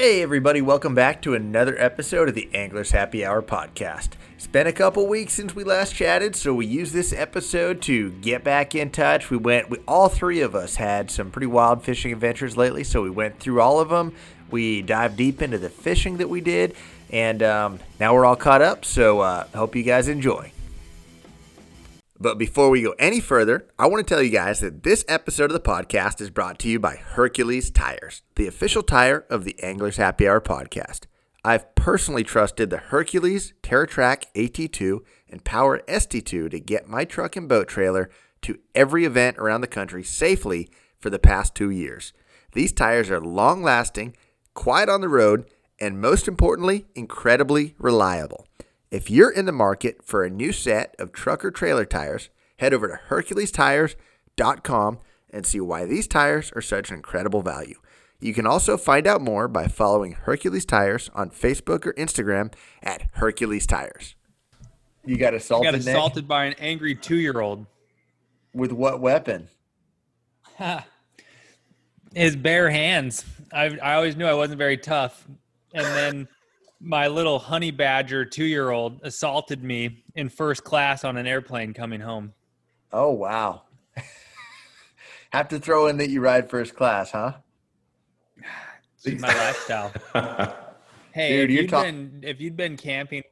Hey, everybody, welcome back to another episode of the Anglers Happy Hour podcast. It's been a couple weeks since we last chatted, so we used this episode to get back in touch. We went, we, all three of us had some pretty wild fishing adventures lately, so we went through all of them. We dived deep into the fishing that we did, and um, now we're all caught up, so uh, hope you guys enjoy. But before we go any further, I want to tell you guys that this episode of the podcast is brought to you by Hercules Tires, the official tire of the Anglers Happy Hour podcast. I've personally trusted the Hercules, TerraTrack AT2, and Power ST2 to get my truck and boat trailer to every event around the country safely for the past two years. These tires are long lasting, quiet on the road, and most importantly, incredibly reliable. If you're in the market for a new set of truck or trailer tires, head over to HerculesTires.com and see why these tires are such an incredible value. You can also find out more by following Hercules Tires on Facebook or Instagram at Hercules Tires. You got assaulted. You got assaulted by an angry two-year-old. With what weapon? His bare hands. I I always knew I wasn't very tough, and then my little honey badger two-year-old assaulted me in first class on an airplane coming home. Oh wow! Have to throw in that you ride first class, huh? It's my lifestyle. hey, Dude, if, you're you'd ta- been, if you'd been camping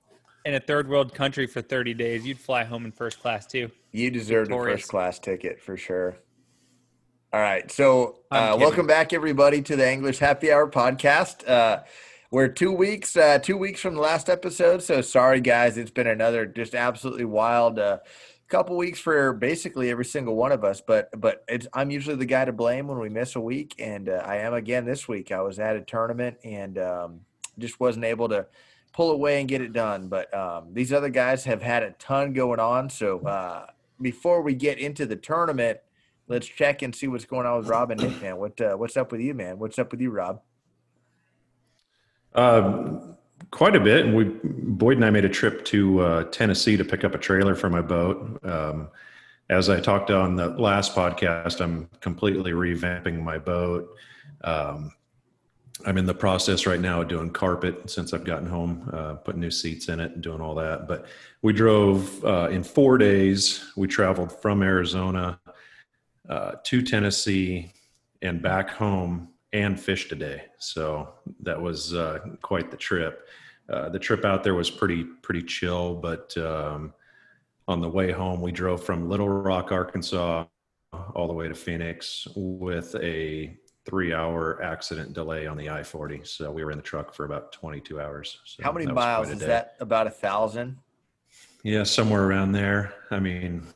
in a third world country for 30 days, you'd fly home in first class too. You deserved a first class ticket for sure. All right. So, uh, welcome back, everybody, to the Anglers Happy Hour podcast. Uh, we're two weeks, uh, two weeks from the last episode. So, sorry, guys. It's been another just absolutely wild uh, couple weeks for basically every single one of us. But, but I'm usually the guy to blame when we miss a week, and uh, I am again this week. I was at a tournament and um, just wasn't able to pull away and get it done. But um, these other guys have had a ton going on. So uh, before we get into the tournament, let's check and see what's going on with Rob and Nick, man. What uh, what's up with you, man? What's up with you, Rob? Um, quite a bit. And we, Boyd and I made a trip to uh, Tennessee to pick up a trailer for my boat. Um, as I talked on the last podcast, I'm completely revamping my boat. Um, I'm in the process right now of doing carpet since I've gotten home, uh, putting new seats in it and doing all that. But we drove uh, in four days. We traveled from Arizona uh, to Tennessee and back home and fished today. So that was uh, quite the trip. Uh, the trip out there was pretty pretty chill, but um, on the way home, we drove from Little Rock, Arkansas, all the way to Phoenix with a three-hour accident delay on the I-40. So we were in the truck for about 22 hours. So How many that was quite miles is day. that? About a thousand. Yeah, somewhere around there. I mean,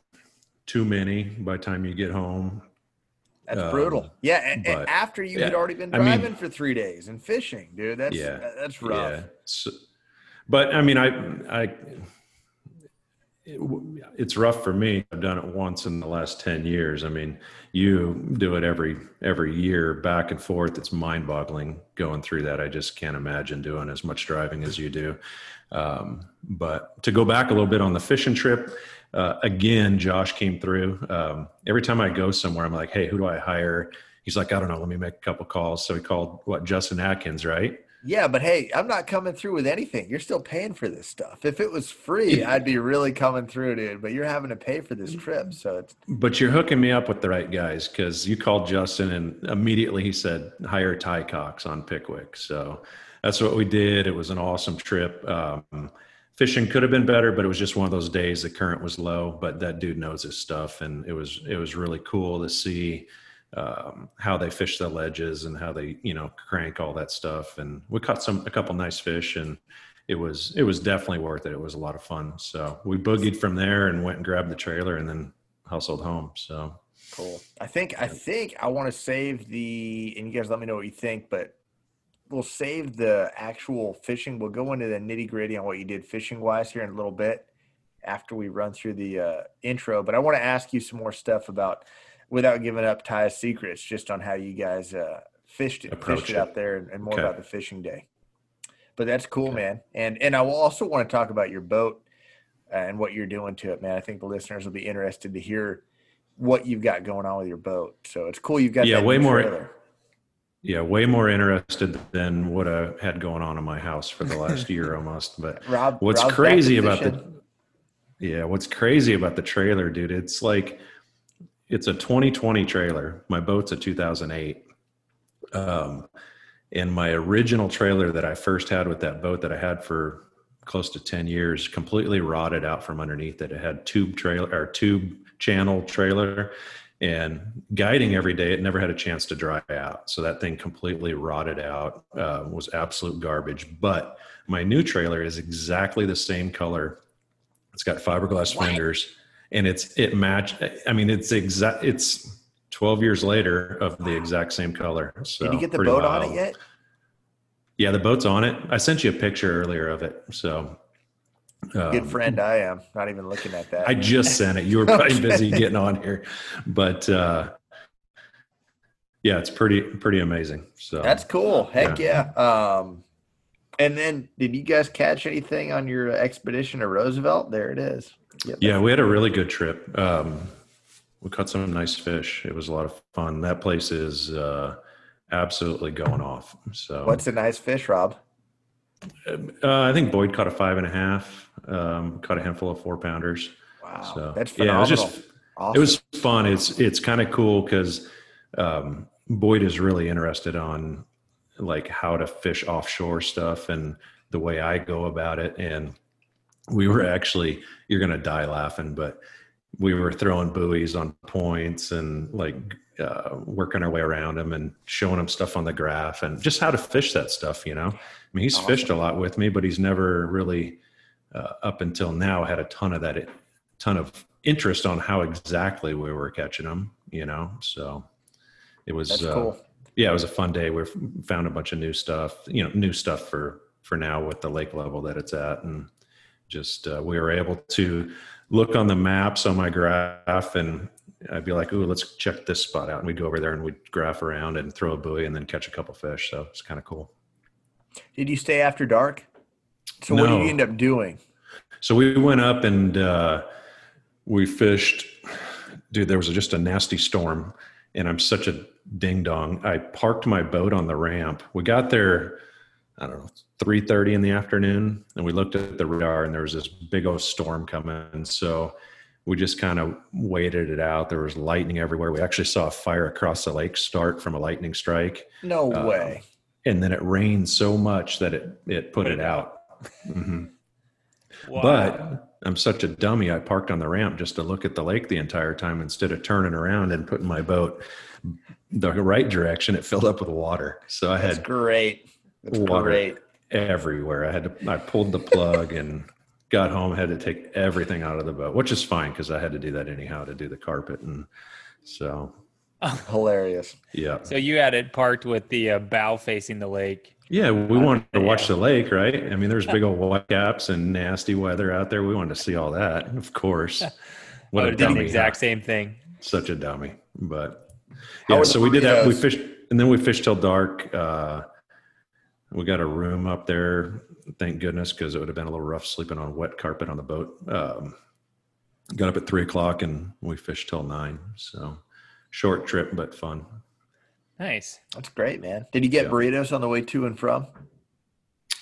too many by the time you get home. That's Um, brutal. Yeah, and, and after you had already been I mean- driving for three days and fishing, dude. That's Yeah, that's rough. Yeah. So, but I mean, I, I, it, it's rough for me. I've done it once in the last 10 years. I mean, you do it every, every year back and forth. It's mind boggling going through that. I just can't imagine doing as much driving as you do. Um, but to go back a little bit on the fishing trip, uh, again, Josh came through. Um, every time I go somewhere, I'm like, Hey, who do I hire? He's like, I don't know. Let me make a couple calls. So he called what Justin Atkins, right? Yeah, but hey, I'm not coming through with anything. You're still paying for this stuff. If it was free, I'd be really coming through, dude. But you're having to pay for this trip, so it's But you're hooking me up with the right guys because you called Justin and immediately he said, hire Ty Cox on Pickwick. So that's what we did. It was an awesome trip. Um, fishing could have been better, but it was just one of those days the current was low. But that dude knows his stuff, and it was it was really cool to see um, how they fish the ledges and how they you know crank all that stuff. And we caught some a couple nice fish and. It was it was definitely worth it. It was a lot of fun. So we boogied from there and went and grabbed the trailer and then hustled home. So cool. I think I think I want to save the and you guys let me know what you think, but we'll save the actual fishing. We'll go into the nitty gritty on what you did fishing wise here in a little bit after we run through the uh, intro. But I want to ask you some more stuff about without giving up Ty's secrets, just on how you guys uh, fished it, Approach fished it it. out there, and, and more Okay. about the fishing day. But that's cool, Okay. man. And and I will also want to talk about your boat uh, and what you're doing to it, man. I think the listeners will be interested to hear what you've got going on with your boat. So it's cool you've got Yeah, way more- trailer. Yeah, way more interested than what I had going on in my house for the last year almost. But Rob, what's Rob's crazy about the yeah, what's crazy about the trailer, dude? It's like it's a 2020 trailer. My boat's a 2008. Um, and my original trailer that I first had with that boat that I had for close to 10 years completely rotted out from underneath it. It had tube trailer or tube channel trailer and guiding every day. It never had a chance to dry out. So that thing completely rotted out, uh, was absolute garbage. But my new trailer is exactly the same color. It's got fiberglass What? fenders and it's, it matched. I mean, it's exact, it's 12 years later of the exact same color. So Did you get the boat on it yet? Yeah, the boat's on it. I sent you a picture earlier of it. So Good um, friend I am. Not even looking at that. I just sent it. You were probably busy getting on here, but uh, yeah, it's pretty pretty amazing. So That's cool. Heck yeah. Um, and then did you guys catch anything on your expedition to Roosevelt? There it is. Yeah, we had a really good trip. Um, we caught some nice fish. It was a lot of fun. That place is uh, absolutely going off. So What's a nice fish, Rob? Uh, I think Boyd caught a five and a half. Um, caught a handful of four pounders. Wow, So that's yeah, it was just awesome. it was fun. It's it's kind of cool because um, Boyd is really interested on like how to fish offshore stuff and the way I go about it. And we were actually you're gonna die laughing, but we were throwing buoys on points and like uh, working our way around them and showing them stuff on the graph and just how to fish that stuff. You know, mean, he's Awesome. fished a lot with me, but he's never really uh, up until now had a ton of that ton of interest on how exactly we were catching them you know so it was That's uh, cool. yeah it was a fun day we found a bunch of new stuff you know new stuff for for now with the lake level that it's at and just uh, we were able to look on the maps on my graph and I'd be like, "Ooh, let's check this spot out," and we'd go over there and we'd graph around and throw a buoy and then catch a couple fish. So it's kind of cool. Did you stay after dark? So what did you end up doing? So we went up and uh, we fished. Dude, there was just a nasty storm, and I'm such a ding dong. I parked my boat on the ramp. We got there, I don't know, three thirty in the afternoon, and we looked at the radar, and there was this big old storm coming. So we just kind of waited it out. There was lightning everywhere. We actually saw a fire across the lake start from a lightning strike, No Um, way. And then it rained so much that it it put it out. Mhm. Wow. But I'm such a dummy. I parked on the ramp just to look at the lake the entire time instead of turning around and putting my boat the right direction. It filled up with water, so I That's had great. That's water. great. everywhere. I had to. I pulled the plug and got home. Had to take everything out of the boat, which is fine because I had to do that anyhow to do the carpet and so Hilarious. yeah. so you had it parked with the uh, bow facing the lake. Yeah, we wanted to watch the lake, right? I mean, there's big old white caps and nasty weather out there. We wanted to see all that, of course. I What would a have dummy! the exact same thing. such a dummy but yeah so we did that we fished and then we fished till dark uh we got a room up there thank goodness because it would have been a little rough sleeping on wet carpet on the boat um got up at three o'clock and we fished till nine so short trip but fun Nice. That's great, man. Did you get Yeah. burritos on the way to and from?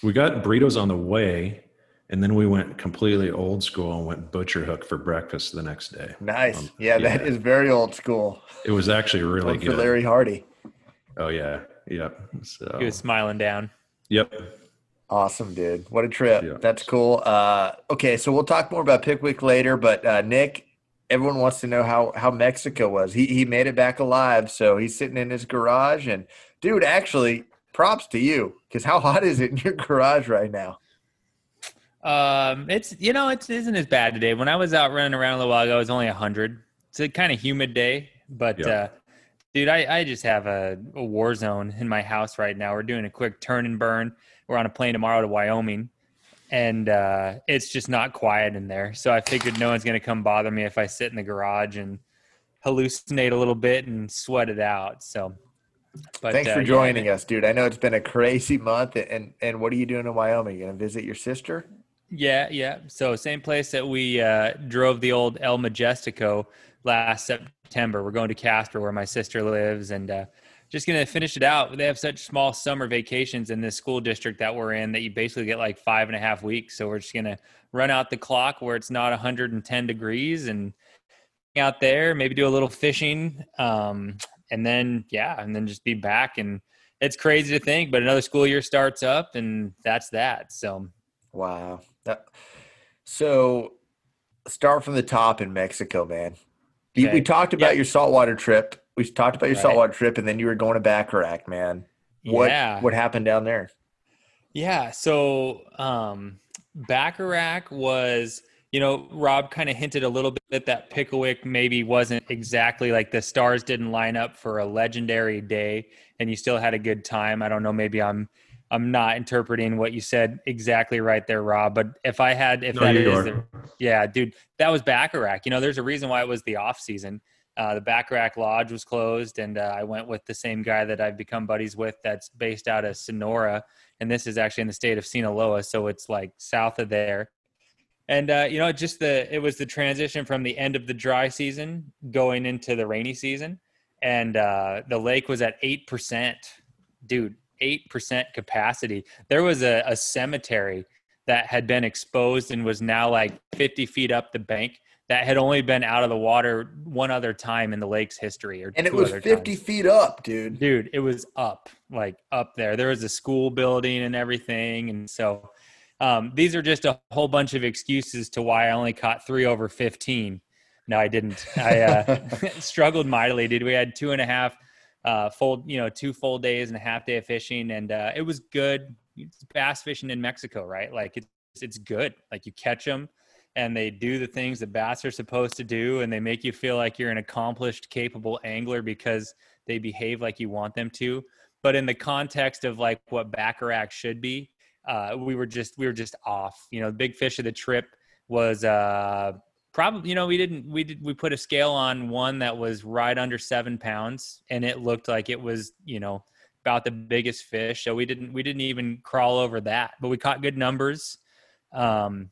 we got burritos on the way and then we went completely old school and went butcher hook for breakfast the next day Nice. Um, yeah, that yeah. is very old school. it was actually really One for good Larry Hardy. oh yeah yep so He was smiling down. yep Awesome, dude. What a trip. Yeah. That's cool. Uh, okay, so we'll talk more about Pickwick later, but uh, Nick, everyone wants to know how how Mexico was. He he made it back alive, so he's sitting in his garage and dude, actually, props to you cuz how hot is it in your garage right now? Um, it's you know it isn't as bad today. When I was out running around a little while ago, it was only hundred. It's a kind of humid day, but Yeah. uh, dude, I, I just have a, a war zone in my house right now. We're doing a quick turn and burn. We're on a plane tomorrow to Wyoming, and uh, it's just not quiet in there. So I figured no one's gonna come bother me if I sit in the garage and hallucinate a little bit and sweat it out. So, but Thanks uh, for yeah, joining us, dude. I know it's been a crazy month and and what are you doing in Wyoming? You going to visit your sister? Yeah, yeah. So same place that we uh, drove the old El Majestico last September. We're going to Casper, where my sister lives, and just gonna finish it out. They have such small summer vacations in this school district that we're in that you basically get like five and a half weeks. So we're just gonna run out the clock where it's not 110 degrees and out there, maybe do a little fishing, um, and then yeah, and then just be back. And it's crazy to think, but another school year starts up, and that's that. So wow, that, so start from the top in Mexico, man. Okay. We talked about your saltwater trip. We talked about your right. saltwater trip, and then you were going to Baccarac, man. What yeah. what happened down there? Yeah, so um, Baccarac was, you know, Rob kind of hinted a little bit that Pickwick maybe wasn't exactly like the stars didn't line up for a legendary day, and you still had a good time. I don't know, maybe I'm I'm not interpreting what you said exactly right there, Rob. But if I had, if no, that is, the, yeah, dude, that was Baccarac. You know, there's a reason why it was the off season. Uh, the Baccarac Lodge was closed, and uh, I went with the same guy that I've become buddies with. That's based out of Sonora, and this is actually in the state of Sinaloa, so it's like south of there. And uh, you know, just the it was the transition from the end of the dry season going into the rainy season, and uh, the lake was at eight percent, dude 8% capacity. There was a, a cemetery that had been exposed and was now like 50 feet up the bank that had only been out of the water one other time in the lake's history or and it was 50 times. feet up dude dude it was up like up there there was a school building and everything and so um, these are just a whole bunch of excuses to why i only caught three over 15 no i didn't i uh, struggled mightily dude we had two and a half uh, full, you know, two full days and a half day of fishing, and uh, it was good. It's bass fishing in Mexico, right? Like it's it's good. Like you catch them, and they do the things that bass are supposed to do, and they make you feel like you're an accomplished, capable angler because they behave like you want them to. But in the context of like what Baccarac should be, uh, we were just we were just off. You know, the big fish of the trip was uh probably you know we didn't we did we put a scale on one that was right under seven pounds and it looked like it was you know about the biggest fish so we didn't we didn't even crawl over that but we caught good numbers um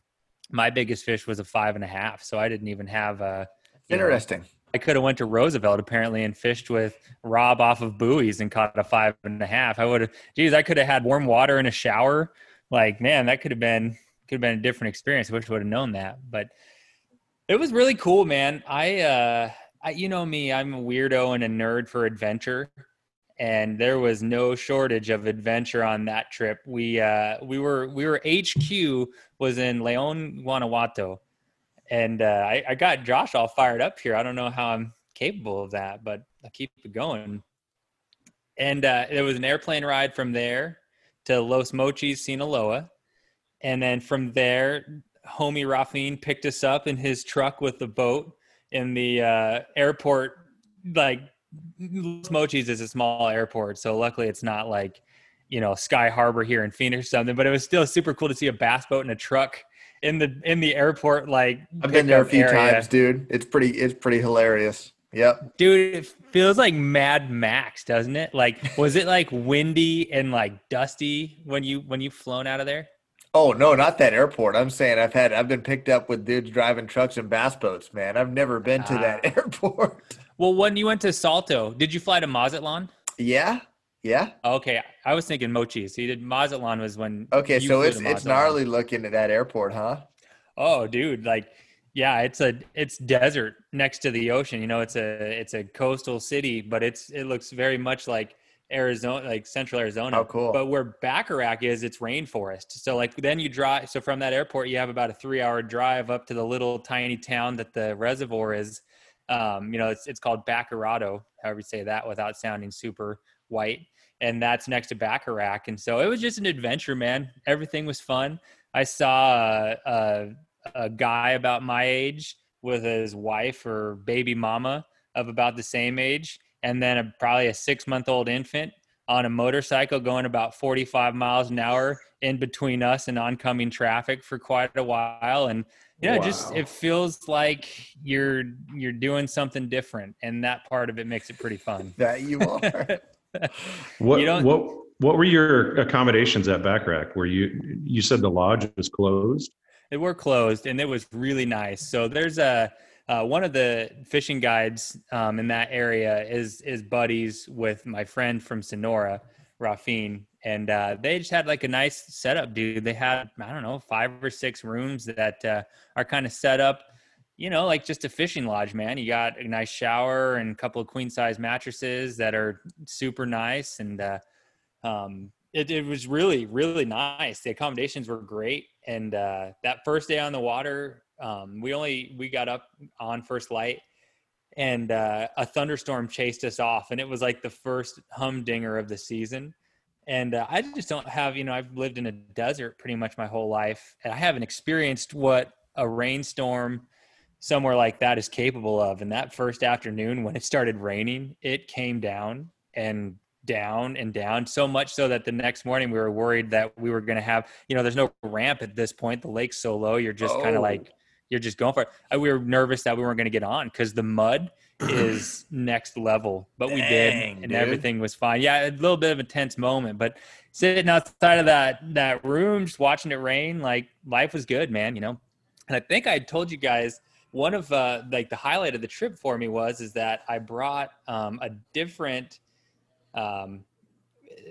my biggest fish was a five and a half so i didn't even have a interesting know, i could have went to roosevelt apparently and fished with rob off of buoys and caught a five and a half. I would have geez i could have had warm water in a shower. Like man that could have been could have been a different experience. I wish i would have known that but it was really cool, man. I, uh, I, you know me, I'm a weirdo and a nerd for adventure, and there was no shortage of adventure on that trip. We, uh, we were, we were HQ was in Leon, Guanajuato, and uh, I, I got Josh all fired up here. I don't know how I'm capable of that, but I keep it going. And uh, there was an airplane ride from there to Los Mochis, Sinaloa. And then from there homie Rafin picked us up in his truck with the boat in the uh, airport. Like Los Mochis is a small airport, so luckily it's not like you know Sky Harbor here in Phoenix or something. But it was still super cool to see a bass boat and a truck in the in the airport. Like I've been there a few area. times, dude. It's pretty it's pretty hilarious. Yep. Dude, it feels like Mad Max, doesn't it? Like was it like windy and like dusty when you when you flown out of there? Oh no, not that airport. I'm saying I've had I've been picked up with dudes driving trucks and bass boats, man. I've never been to that ah. airport. Well, when you went to Salto, did you fly to Mazatlan? Yeah. Yeah. Okay. I was thinking Mochi. So you did Mazatlan was when Okay, so it's it's gnarly looking at that airport, huh? Oh, dude, like yeah, it's a it's desert next to the ocean. You know, it's a it's a coastal city, but it's it looks very much like Arizona, like central Arizona. Oh, cool. But where Baccarac is, it's rainforest. So like then you drive. So from that airport, you have about a three hour drive up to the little tiny town that the reservoir is. Um, you know, it's it's called Bacurato, however you say that without sounding super white. And that's next to Baccarac. And so it was just an adventure, man. Everything was fun. I saw a, a, a guy about my age with his wife or baby mama of about the same age and then a, probably a six month old infant on a motorcycle going about 45 miles an hour in between us and oncoming traffic for quite a while and yeah wow. just it feels like you're you're doing something different and that part of it makes it pretty fun. That you are. What you what what were your accommodations at Baccarac? Where you you said the lodge was closed? They were closed and it was really nice. So there's a uh, one of the fishing guides um, in that area is is buddies with my friend from Sonora, Rafin, and uh, they just had like a nice setup, dude. They had I don't know five or six rooms that uh, are kind of set up, you know, like just a fishing lodge, man. You got a nice shower and a couple of queen size mattresses that are super nice, and uh, um, it, it was really really nice. The accommodations were great, and uh, that first day on the water, um, we only we got up on first light and uh, a thunderstorm chased us off and it was like the first humdinger of the season and uh, i just don't have you know i've lived in a desert pretty much my whole life and i haven't experienced what a rainstorm somewhere like that is capable of and that first afternoon when it started raining it came down and down and down so much so that the next morning we were worried that we were going to have you know there's no ramp at this point the lake's so low you're just oh. kind of like you're just going for it. Uh, we were nervous that we weren't going to get on because the mud is next level, but Dang, we did, and dude. everything was fine. Yeah, a little bit of a tense moment, but sitting outside of that that room, just watching it rain, like life was good, man. You know, and I think I told you guys one of uh, like the highlight of the trip for me was is that I brought um, a different. Um,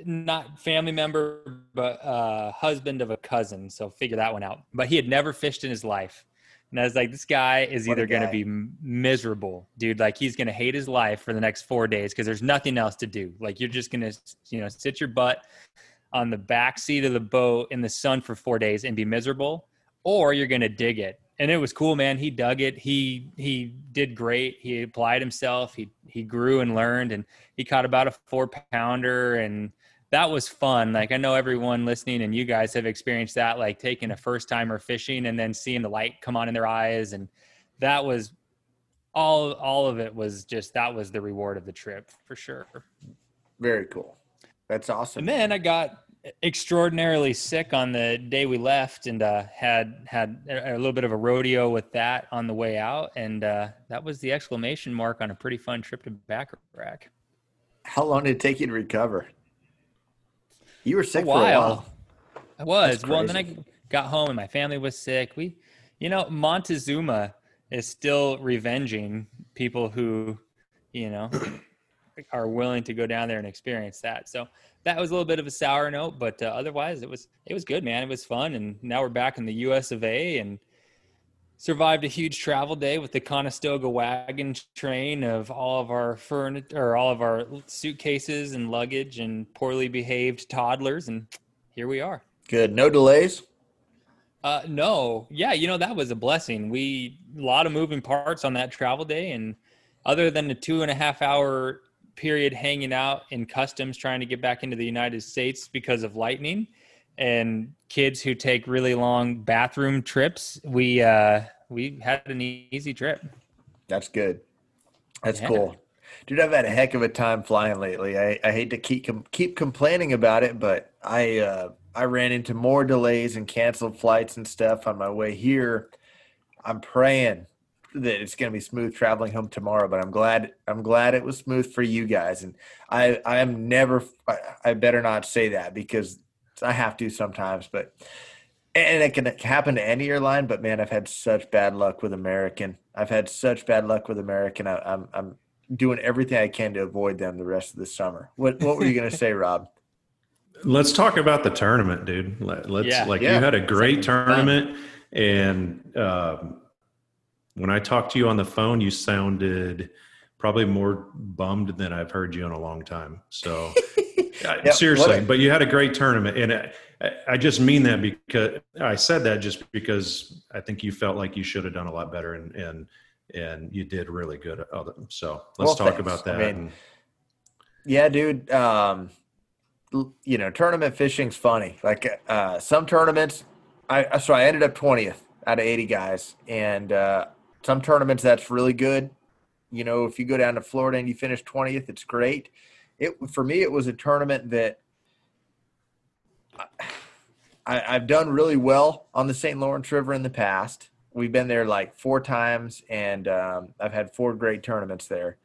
not family member, but uh, husband of a cousin. So figure that one out. But he had never fished in his life. And I was like, this guy is what either going to be miserable, dude. Like he's going to hate his life for the next four days because there's nothing else to do. Like you're just going to, you know, sit your butt on the back seat of the boat in the sun for four days and be miserable, or you're going to dig it. And it was cool, man. He dug it. He he did great. He applied himself. He he grew and learned, and he caught about a four pounder and that was fun. Like I know everyone listening and you guys have experienced that, like taking a first timer fishing and then seeing the light come on in their eyes. And that was all, all of it was just, that was the reward of the trip for sure. Very cool. That's awesome. And then I got extraordinarily sick on the day we left and uh, had had a little bit of a rodeo with that on the way out and uh, that was the exclamation mark on a pretty fun trip to Baccarac. How long did it take you to recover? You were sick a for a while. I was. Well, and then I got home and my family was sick. We, you know, Montezuma is still revenging people who, you know, are willing to go down there and experience that. So that was a little bit of a sour note, but uh, otherwise it was it was good, man. It was fun, and now we're back in the U.S. of A. and survived a huge travel day with the Conestoga wagon train of all of our furniture or all of our suitcases and luggage and poorly behaved toddlers and here we are. Good. No delays? Uh no. Yeah you know that was a blessing. We a lot of moving parts on that travel day and other than the two and a half hour period hanging out in customs trying to get back into the united states because of lightning and kids who take really long bathroom trips, we uh, we had an easy trip. That's good. That's yeah. cool. Dude, I've had a heck of a time flying lately. I, I hate to keep com- keep complaining about it, but I uh, I ran into more delays and canceled flights and stuff on my way here. I'm praying that it's going to be smooth traveling home tomorrow, but I'm glad I'm glad it was smooth for you guys. And I I am never I better not say that because I have to sometimes, but and it can happen to any airline. But man, I've had such bad luck with American. I've had such bad luck with American. I, I'm I'm doing everything I can to avoid them the rest of the summer. What what were you going to say, Rob? Let's talk about the tournament, dude. Let's yeah, like yeah. you had a great tournament, fun. and um, when I talked to you on the phone, you sounded probably more bummed than I've heard you in a long time. So yep. seriously, but you had a great tournament, and I, I, just mean that because I said that just because I think you felt like you should have done a lot better, and and and you did really good. So let's well, talk thanks. about that. I mean, yeah, dude. Um, you know, tournament fishing's funny. Like uh, some tournaments, I so I ended up twentieth out of eighty guys, and uh, some tournaments that's really good. You know, if you go down to Florida and you finish twentieth, it's great it for me it was a tournament that I, have done really well on the St. Lawrence River in the past. We've been there like four times, and um, I've had four great tournaments there.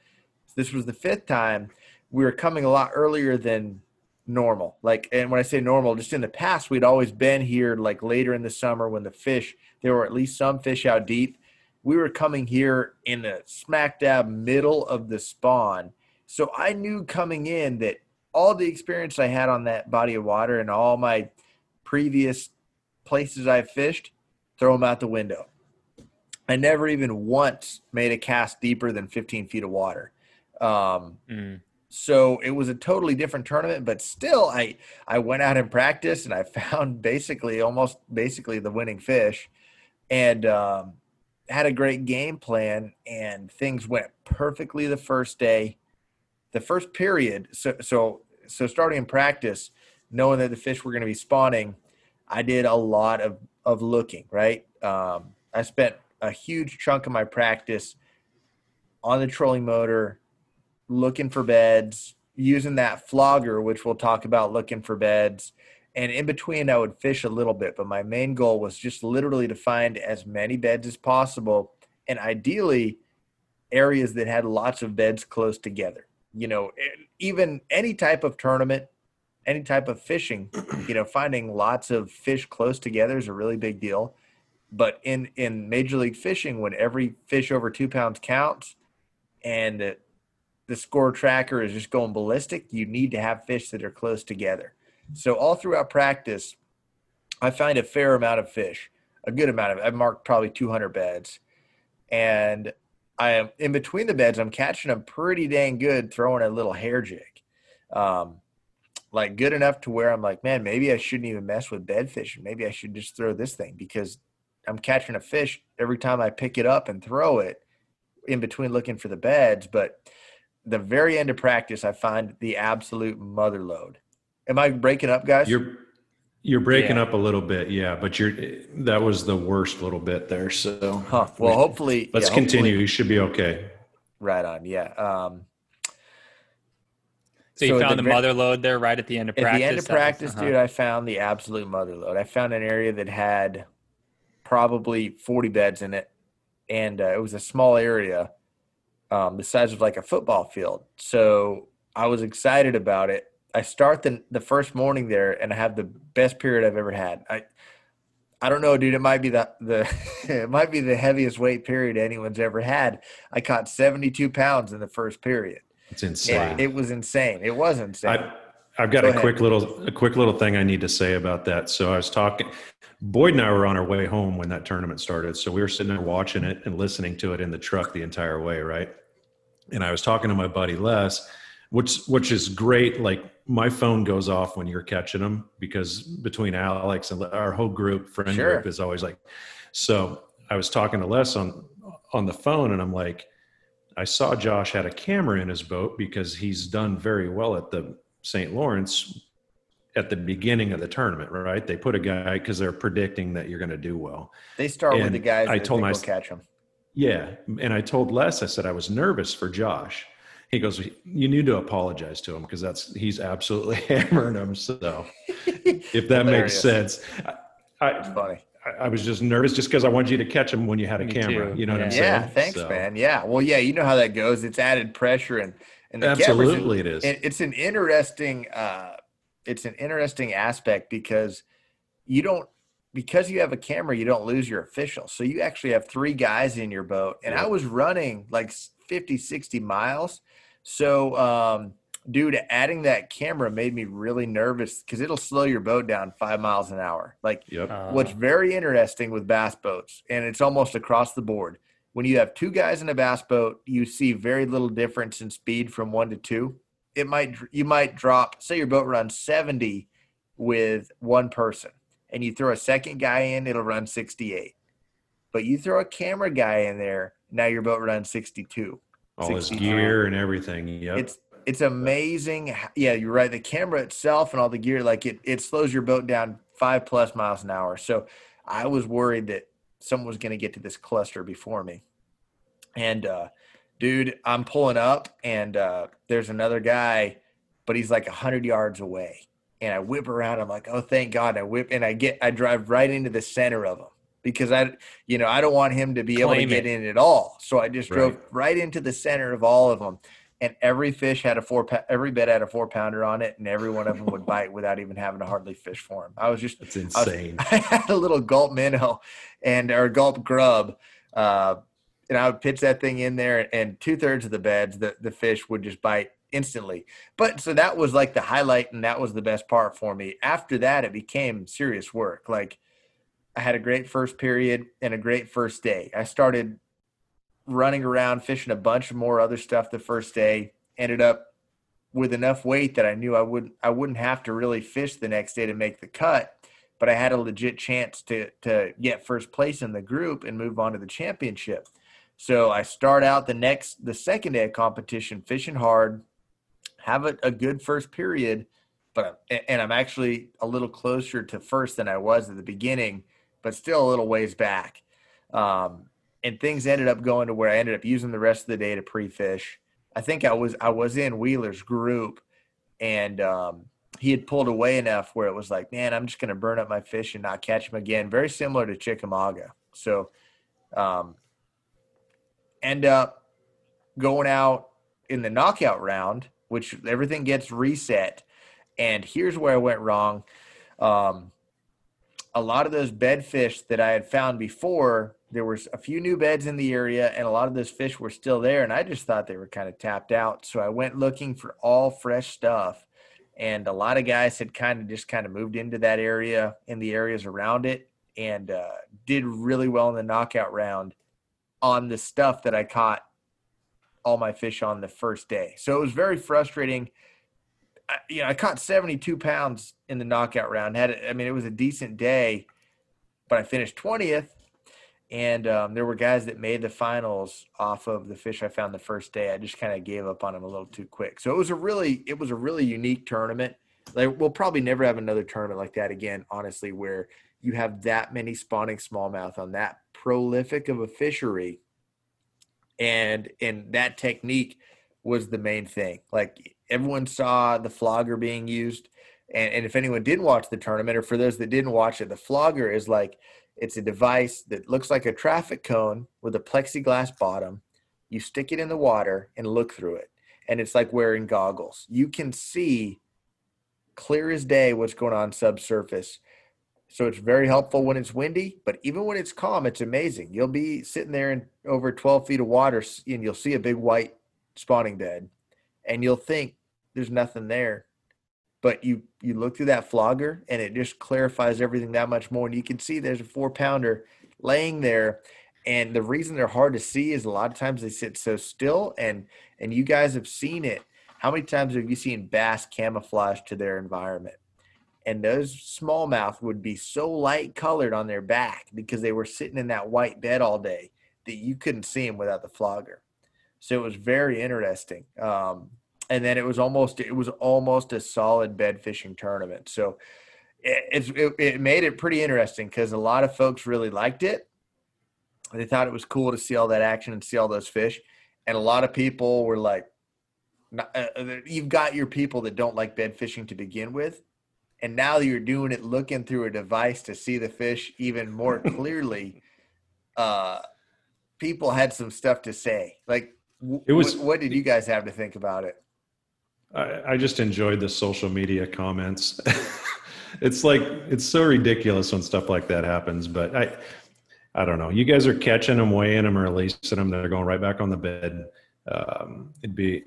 This was the fifth time. We were coming a lot earlier than normal. Like, and when I say normal, just in the past, we'd always been here like later in the summer when the fish there were at least some fish out deep. we were coming here in the smack dab middle of the spawn. So I knew coming in that all the experience I had on that body of water and all my previous places I fished, throw them out the window. I never even once made a cast deeper than 15 feet of water. Um, Mm. so it was a totally different tournament, but still, I I went out and practiced, and I found basically almost basically the winning fish, and um, had a great game plan, and things went perfectly the first day, the first period. So so so starting in practice, knowing that the fish were going to be spawning, I did a lot of of looking. Right, um, I spent a huge chunk of my practice on the trolling motor looking for beds, using that flogger, which we'll talk about looking for beds. And in between, I would fish a little bit, but my main goal was just literally to find as many beds as possible and ideally areas that had lots of beds close together. You know, even any type of tournament, any type of fishing, you know, finding lots of fish close together is a really big deal. But in, in Major League Fishing, when every fish over two pounds counts and the, the score tracker is just going ballistic, you need to have fish that are close together. So all throughout practice, I find a fair amount of fish, a good amount of. I've marked probably 200 beds, and I am in between the beds. I'm catching them pretty dang good, throwing a little hair jig, um, like good enough to where I'm like, man, maybe I shouldn't even mess with bed fishing. Maybe I should just throw this thing because I'm catching a fish every time I pick it up and throw it in between looking for the beds, but the very end of practice, I find the absolute mother load. Am I breaking up, guys? You're you're breaking Yeah. up a little bit, yeah, but you're that was the worst little bit there. So huh. Well, hopefully, let's yeah, hopefully- continue. You should be okay. Right on. Yeah. Um, So you So at found the the, mother load there right at the end of practice. at practice. the end of That was- practice, uh-huh. dude, I found the absolute mother load. I found an area that had probably 40 beds in it, and uh, it was a small area, um, the size of like a football field. So I was excited about it. I start the the first morning there, and I have the best period I've ever had. I I don't know, dude. It might be the the it might be the heaviest weight period anyone's ever had. I caught 72 pounds in the first period. It's insane. It, it was insane. It was insane. I, I've got Go a ahead. quick little a quick little thing I need to say about that. So I was talking. Boyd and I were on our way home when that tournament started. So we were sitting there watching it and listening to it in the truck the entire way, right? And I was talking to my buddy Les, which which is great. Like my phone goes off when you're catching them because between Alex and our whole group, friend Sure. group, is always like. So I was talking to Les on on the phone, and I'm like, I saw Josh had a camera in his boat because he's done very well at the St. Lawrence at the beginning of the tournament, right? They put a guy because they're predicting that you're going to do well. they start with the guys I told think my- will catch them. Yeah. And I told Les, I said, I was nervous for Josh. He goes, You need to apologize to him because that's he's absolutely hammering him. So if that makes sense. I, It's I, funny. I was just nervous just because I wanted you to catch him when you had a Me camera. too. You know what I'm saying? Yeah, thanks, So, man. Yeah, well, yeah, you know how that goes. It's added pressure, and and the cameras- Absolutely, it is. and it's an interesting, uh, it's an interesting aspect because you don't because you have a camera, you don't lose your official. So you actually have three guys in your boat, and I was running like 50, 60 miles. So, um, dude, adding that camera made me really nervous because it'll slow your boat down five miles an hour. Like Yep. Uh, What's very interesting with bass boats, and it's almost across the board, when you have two guys in a bass boat, you see very little difference in speed from one to two. It might you might drop, say your boat runs 70 with one person, and you throw a second guy in, it'll run 68. But you throw a camera guy in there, now your boat runs 62 All his gear and everything. Yep. it's it's amazing yeah you're right the camera itself and all the gear like it it slows your boat down five plus miles an hour so i was worried that someone was going to get to this cluster before me and uh dude i'm pulling up and uh there's another guy but he's like 100 yards away and i whip around i'm like oh thank god and i whip and i get i drive right into the center of him because i you know i don't want him to be able to Claim get it. in at all so i just drove Right. right into the center of all of them and every fish had a four every bed had a four pounder on it and every one of them would bite without even having to hardly fish for them i was just It's I was- insane. I had a little gulp minnow and or gulp grub uh, and I would pitch that thing in there, and two thirds of the beds, the the fish would just bite instantly. But so that was like the highlight, and that was the best part for me. After that, it became serious work. Like I had a great first period and a great first day. I started running around fishing a bunch of more other stuff the first day. Ended up with enough weight that I knew I wouldn't I wouldn't have to really fish the next day to make the cut, but I had a legit chance to to get first place in the group and move on to the championship. So I start out the next the second day of competition fishing hard, have a, a good first period, but and I'm actually a little closer to first than I was at the beginning, but still a little ways back. Um, and things ended up going to where I ended up using the rest of the day to pre-fish I think I was I was in Wheeler's group, and um, he had pulled away enough where it was like, man, I'm just going to burn up my fish and not catch him again. Very similar to Chickamauga. So, um, end up going out in the knockout round, which everything gets reset. And here's where I went wrong. Um, a lot of those bed fish that I had found before there was a few new beds in the area and a lot of those fish were still there and i just thought they were kind of tapped out. So i went looking for all fresh stuff and a lot of guys had kind of just kind of moved into that area in the areas around it and uh, did really well in the knockout round on the stuff that i caught all my fish on the first day. So it was very frustrating you know i caught 72 pounds in the knockout round had i mean it was a decent day but i finished 20th and um, there were guys that made the finals off of the fish I found the first day. I just kind of gave up on them a little too quick. So it was a really it was a really unique tournament. Like we'll probably never have another tournament like that again, honestly, where you have that many spawning smallmouth on that prolific of a fishery, and and that technique was the main thing. Like everyone saw the flogger being used. And, and if anyone didn't watch the tournament, or for those that didn't watch it, the flogger is like it's a device that looks like a traffic cone with a plexiglass bottom. You stick it in the water and look through it. And it's like wearing goggles. You can see clear as day what's going on subsurface. So it's very helpful when it's windy, but even when it's calm, it's amazing. You'll be sitting there in over 12 feet of water and you'll see a big white spawning bed and you'll think there's nothing there but you you look through that flogger and it just clarifies everything that much more and you can see there's a four pounder laying there and the reason they're hard to see is a lot of times they sit so still and and you guys have seen it. How many times have you seen bass camouflage to their environment? And those smallmouth would be so light colored on their back because they were sitting in that white bed all day that you couldn't see them without the flogger so it was very interesting um, and then it was almost it was almost a solid bed fishing tournament. So it, it, it made it pretty interesting because a lot of folks really liked it. They thought it was cool to see all that action and see all those fish, and a lot of people were like, uh, uh, "You've got your people that don't like bed fishing to begin with." And now you're doing it looking through a device to see the fish even more clearly. uh, people had some stuff to say. Like, it was. What, what did you guys have to think about it? I, I just enjoyed the social media comments. it's like it's so ridiculous when stuff like that happens, but I I don't know. You guys are catching them, weighing them, or releasing them. They're going right back on the bed. Um, it'd be.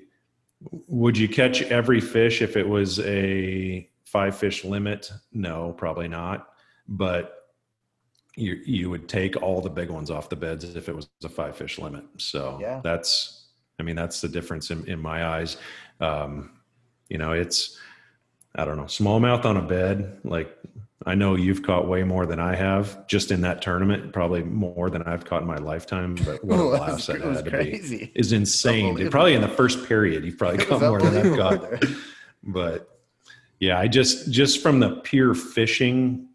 Would you catch every fish if it was a five fish limit? No, probably not. But you you would take all the big ones off the beds if it was a five fish limit. So yeah. that's. I mean, that's the difference in, in my eyes. Um, you know, it's I don't know, smallmouth on a bed. Like I know you've caught way more than I have just in that tournament, probably more than I've caught in my lifetime. But what a blast that had to be is insane. Probably in the first period, you've probably caught more than I've caught. but yeah, I just just from the pure fishing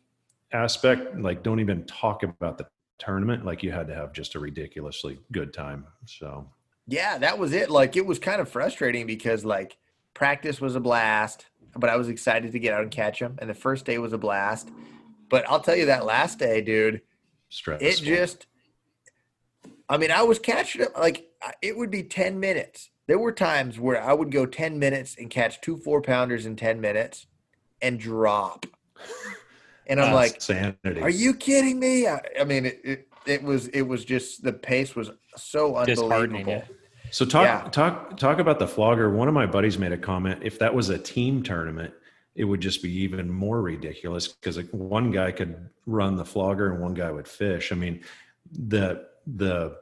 aspect, like don't even talk about the tournament. Like you had to have just a ridiculously good time. So yeah, that was it. Like it was kind of frustrating because like practice was a blast, but I was excited to get out and catch them. And the first day was a blast. But I'll tell you that last day, dude, Stressful. it just, I mean, I was catching them like it would be 10 minutes. There were times where I would go 10 minutes and catch two four pounders in 10 minutes and drop. And I'm That's like, sanity. are you kidding me? I, I mean, it, it, it was it was just the pace was so unbelievable. So talk Yeah. talk talk about the flogger. One of my buddies made a comment. If that was a team tournament, it would just be even more ridiculous because one guy could run the flogger and one guy would fish. I mean, the the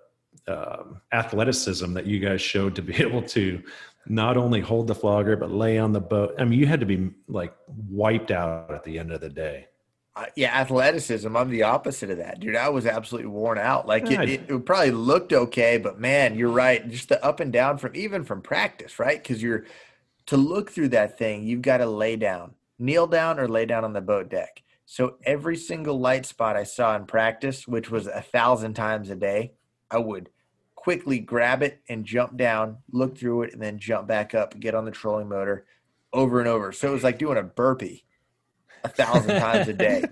um, athleticism that you guys showed to be able to not only hold the flogger but lay on the boat. I mean, you had to be like wiped out at the end of the day. Uh, yeah, athleticism. I'm the opposite of that, dude. I was absolutely worn out. Like it, it, it probably looked okay, but man, you're right. Just the up and down from even from practice, right? Because you're to look through that thing, you've got to lay down, kneel down, or lay down on the boat deck. So every single light spot I saw in practice, which was a thousand times a day, I would quickly grab it and jump down, look through it, and then jump back up, get on the trolling motor over and over. So it was like doing a burpee a thousand times a day.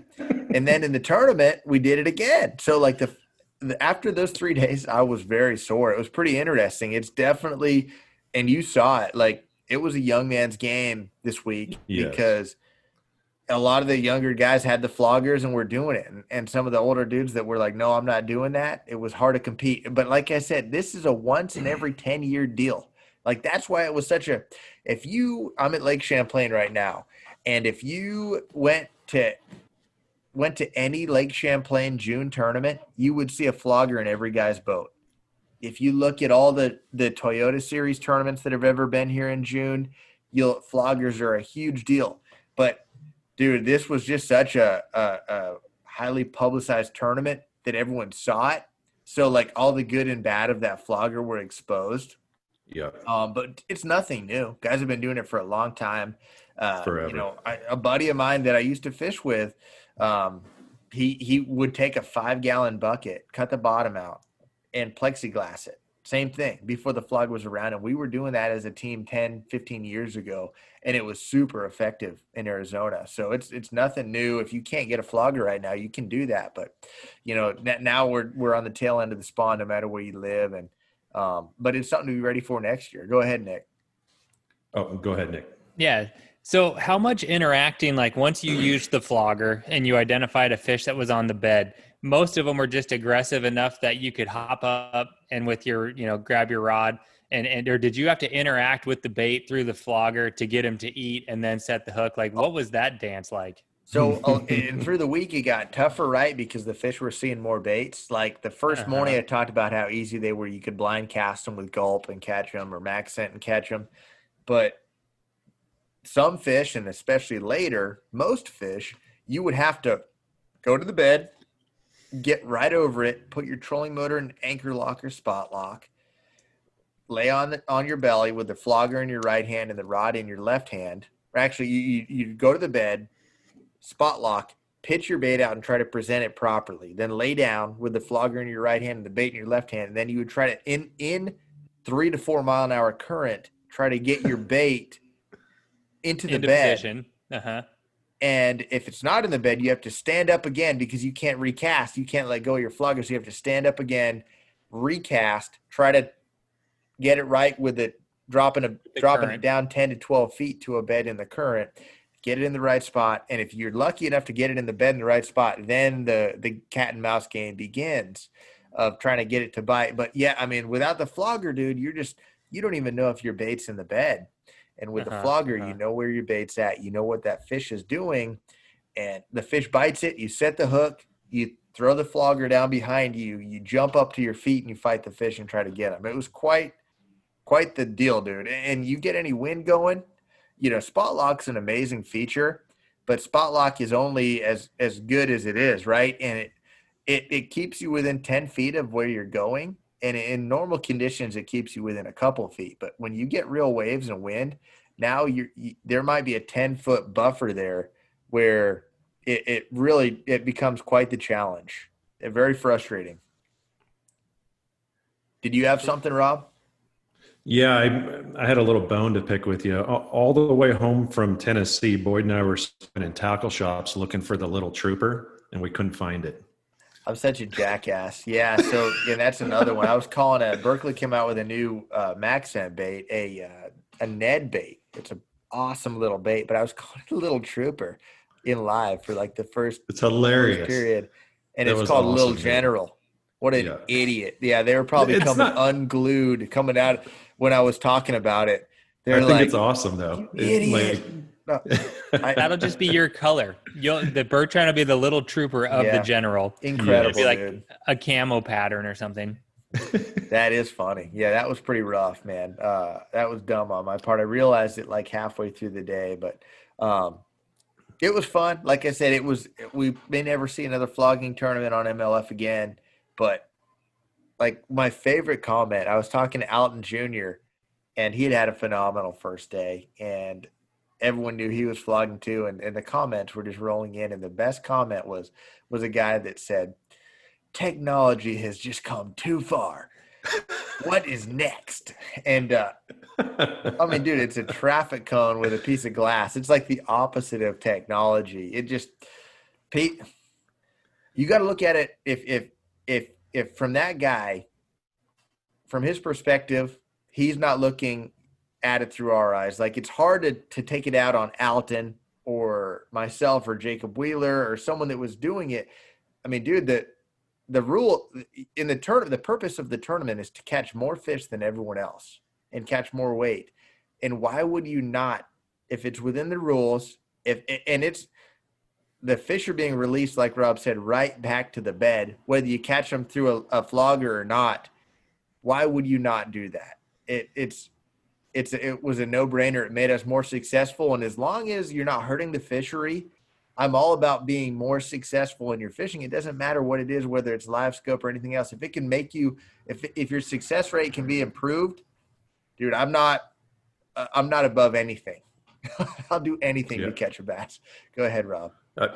And then in the tournament, we did it again. So like the, the after those three days, I was very sore. It was pretty interesting. It's definitely, and you saw it. Like it was a young man's game this week Yes. because a lot of the younger guys had the floggers and were doing it. And, and some of the older dudes that were like, no, I'm not doing that. It was hard to compete. But like I said, this is a once in every 10 year deal. Like that's why it was such a, if you, I'm at Lake Champlain right now. And if you went to, went to any Lake Champlain June tournament, you would see a flogger in every guy's boat. If you look at all the the Toyota Series tournaments that have ever been here in June, you'll floggers are a huge deal. But dude, this was just such a, a, a highly publicized tournament that everyone saw it. So like all the good and bad of that flogger were exposed. Yeah. Um, but it's nothing new. Guys have been doing it for a long time. Uh, Forever. You know, I, a buddy of mine that I used to fish with, um, he he would take a five gallon bucket, cut the bottom out, and plexiglass it. Same thing before the flog was around. And we were doing that as a team 10, 15 years ago. And it was super effective in Arizona. So it's it's nothing new. If you can't get a flogger right now, you can do that. But you know, now we're we're on the tail end of the spawn no matter where you live. And um, but it's something to be ready for next year. Go ahead, Nick. Oh, go ahead, Nick. Yeah. So, how much interacting, like once you used the flogger and you identified a fish that was on the bed, most of them were just aggressive enough that you could hop up and with your, you know, grab your rod and, and, or did you have to interact with the bait through the flogger to get him to eat and then set the hook? Like, what was that dance like? So uh, and through the week it got tougher, right? Because the fish were seeing more baits. Like the 1st Uh-huh. morning, I talked about how easy they were. You could blind cast them with gulp and catch them, or max scent and catch them. But some fish, and especially later, most fish, you would have to go to the bed, get right over it, put your trolling motor in anchor lock or spot lock, lay on the, on your belly with the flogger in your right hand and the rod in your left hand. Or actually, you, you go to the bed, spot lock, pitch your bait out and try to present it properly. Then lay down with the flogger in your right hand and the bait in your left hand. And then you would try to in in three to four mile an hour current, try to get your bait into the Into bed. position. Uh huh. And if it's not in the bed, you have to stand up again because you can't recast. You can't let go of your flogger. So you have to stand up again, recast, try to get it right with it, dropping a The dropping current. it down 10 to 12 feet to a bed in the current, get it in the right spot. And if you're lucky enough to get it in the bed in the right spot, then the the cat and mouse game begins of trying to get it to bite. But yeah, I mean, without the flogger, dude, you're just you don't even know if your bait's in the bed. And with the Uh-huh, flogger, you uh-huh. know where your bait's at. You know what that fish is doing. And the fish bites it. You set the hook. You throw the flogger down behind you. You jump up to your feet and you fight the fish and try to get him. It was quite, quite the deal, dude. And you get any wind going, you know, spot lock's an amazing feature, but spot lock is only as as good as it is, right? And it it it keeps you within ten feet of where you're going. And in normal conditions, it keeps you within a couple feet. But when you get real waves and wind, now you're, you there might be a 10 foot buffer there where it, it really it becomes quite the challenge Uh, very frustrating did you have something rob Yeah, I, I had a little bone to pick with you. All, all the way home from Tennessee, Boyd and I were in tackle shops looking for the little trooper, and we couldn't find it. I'm such a jackass yeah so yeah that's another one i was calling a Berkley came out with a new uh MaxScent bait a uh, a ned bait it's an awesome little bait but i was calling it a little trooper in live for like the first It's first hilarious. period and That it's called little awesome, man. general What an Yeah. idiot! Yeah, they were probably It's coming not- unglued, coming out when I was talking about it. I They're think like, it's awesome though. "You It's idiot!" No, I- That'll just be your color. You'll the Bertrand will be the little trooper of Yeah. the general. incredible, It'd be like dude. a camo pattern or something. That is funny. Yeah, that was pretty rough, man. Uh, that was dumb on my part. I realized it like halfway through the day, but um, it was fun. Like I said, it was. We may never see another flogging tournament on MLF again, but like my favorite comment, I was talking to Alton Jr. and he had had a phenomenal first day, and everyone knew he was flogging too, and, and the comments were just rolling in. And the best comment was was a guy that said, "Technology has just come too far. What is next?" And uh, I mean, dude, it's a traffic cone with a piece of glass. It's like the opposite of technology. It just, Pete, you got to look at it if if if if from that guy, from his perspective, he's not looking at it through our eyes. Like it's hard to to take it out on Alton or myself or Jacob Wheeler or someone that was doing it. I mean, dude, the the rule in the turn the purpose of the tournament is to catch more fish than everyone else and catch more weight. And why would you not, if it's within the rules, if and it's the fish are being released, like Rob said, right back to the bed, whether you catch them through a, a flogger or not. Why would you not do that? It, it's it's it was a no brainer. It made us more successful, and as long as you're not hurting the fishery, I'm all about being more successful in your fishing. It doesn't matter what it is, whether it's live scope or anything else. If it can make you, if if your success rate can be improved, dude, I'm not, uh, I'm not above anything. I'll do anything to catch a bass. Go ahead, Rob. Uh,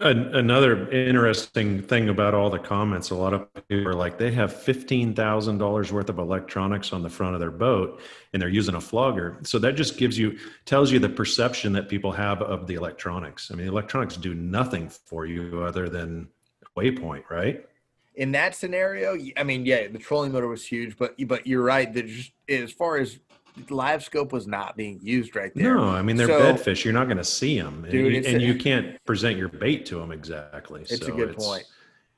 an- another interesting thing about all the comments, a lot of people are like, they have fifteen thousand dollars worth of electronics on the front of their boat, and they're using a flogger. So that just gives you tells you the perception that people have of the electronics. I mean, electronics do nothing for you other than waypoint, right? in that scenario, I mean, yeah, the trolling motor was huge, but but you're right that just as far as live scope was not being used right there. No, I mean they're So- bed fish. You're not going to see them, and, Dude, you, and a- you can't present your bait to them exactly. It's so a good point.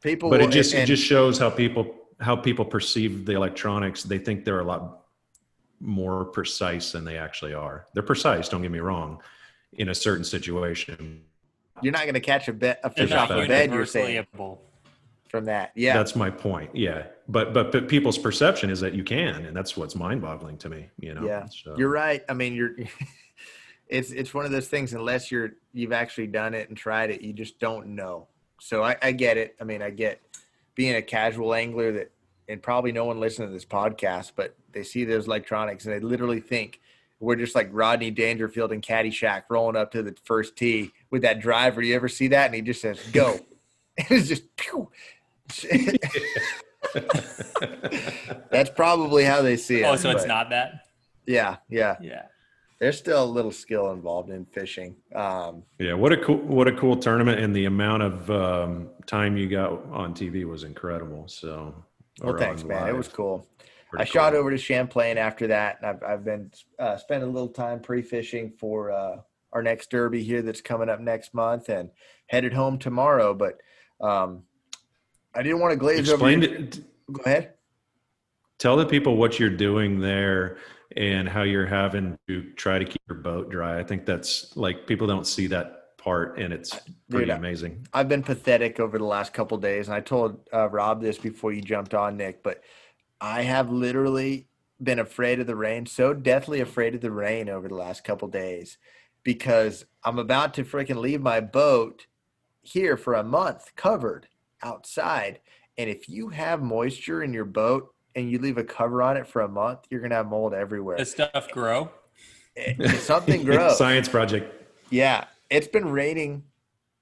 People, but will- it just and- it just shows how people how people perceive the electronics. They think they're a lot more precise than they actually are. They're precise. Don't get me wrong. In a certain situation, you're not going to catch a, be- a fish not off a bed. You're saying universally from that, yeah. that's my point. Yeah, but but but people's perception is that you can, and that's what's mind-boggling to me. You know. Yeah, So- You're right. I mean, you're. it's it's one of those things. Unless you're you've actually done it and tried it, you just don't know. So I, I get it. I mean, I get being a casual angler that, and probably no one listening to this podcast, but they see those electronics and they literally think we're just like Rodney Dangerfield and Caddyshack rolling up to the first tee with that driver. You ever see that? And he just says, "Go." it's just. Pew. That's probably how they see it. Oh, so it's not that? Yeah, yeah Yeah. there's still a little skill involved in fishing. Um, Yeah, what a cool what a cool tournament, and the amount of um, time you got on TV was incredible. So, well, thanks, on man. It was cool. Pretty I shot over to Champlain after that, and I've I've been uh, spent a little time pre-fishing for uh, our next derby here that's coming up next month, and headed home tomorrow. But um, I didn't want to glaze Explain over. it. Go ahead. Tell the people what you're doing there and how you're having to try to keep your boat dry. I think that's like people don't see that part, and it's pretty Dude, amazing. I've been pathetic over the last couple days, and I told uh, Rob this before you jumped on, Nick. But I have literally been afraid of the rain, so deathly afraid of the rain over the last couple days, because I'm about to freaking leave my boat here for a month, covered outside. And if you have moisture in your boat and you leave a cover on it for a month, you're gonna have mold everywhere. Does stuff grow? Eh, it- something grows. Science project. Yeah, it's been raining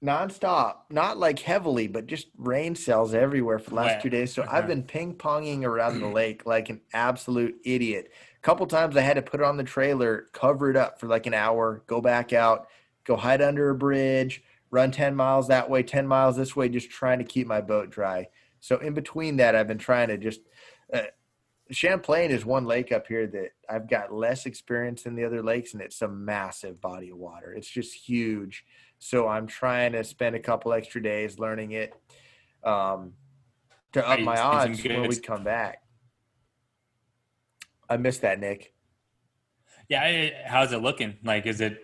nonstop, not like heavily, but just rain cells everywhere for the last Wet. two days. So Okay. I've been ping ponging around the lake like an absolute idiot. A couple times I had to put it on the trailer, cover it up for like an hour, go back out, go hide under a bridge, run 10 miles that way, 10 miles this way, just trying to keep my boat dry. So in between that, I've been trying to just. Uh, Champlain is one lake up here that I've got less experience than the other lakes, and it's a massive body of water. It's just huge. So I'm trying to spend a couple extra days learning it. Um, to up my odds when we come back. I missed that, Nick. Yeah, how's it looking? Like, is it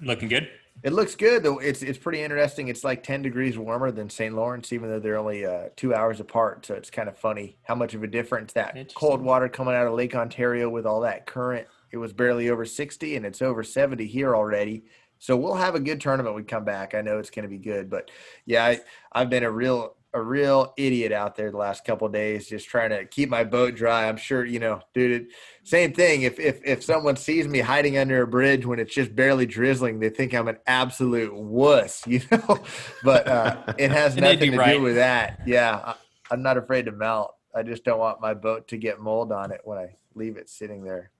looking good? It looks good though. It's it's pretty interesting. It's like ten degrees warmer than St. Lawrence, even though they're only uh, two hours apart. So it's kind of funny how much of a difference that cold water coming out of Lake Ontario with all that current. It was barely over sixty, and it's over seventy here already. So we'll have a good tournament. when We come back. I know it's going to be good, but yeah, I, I've been a real a real idiot out there the last couple of days, just trying to keep my boat dry. I'm sure you know, dude. It, same thing. If if if someone sees me hiding under a bridge when it's just barely drizzling, they think I'm an absolute wuss, you know. but uh, it has nothing to right. do with that. Yeah, I, I'm not afraid to melt. I just don't want my boat to get mold on it when I leave it sitting there.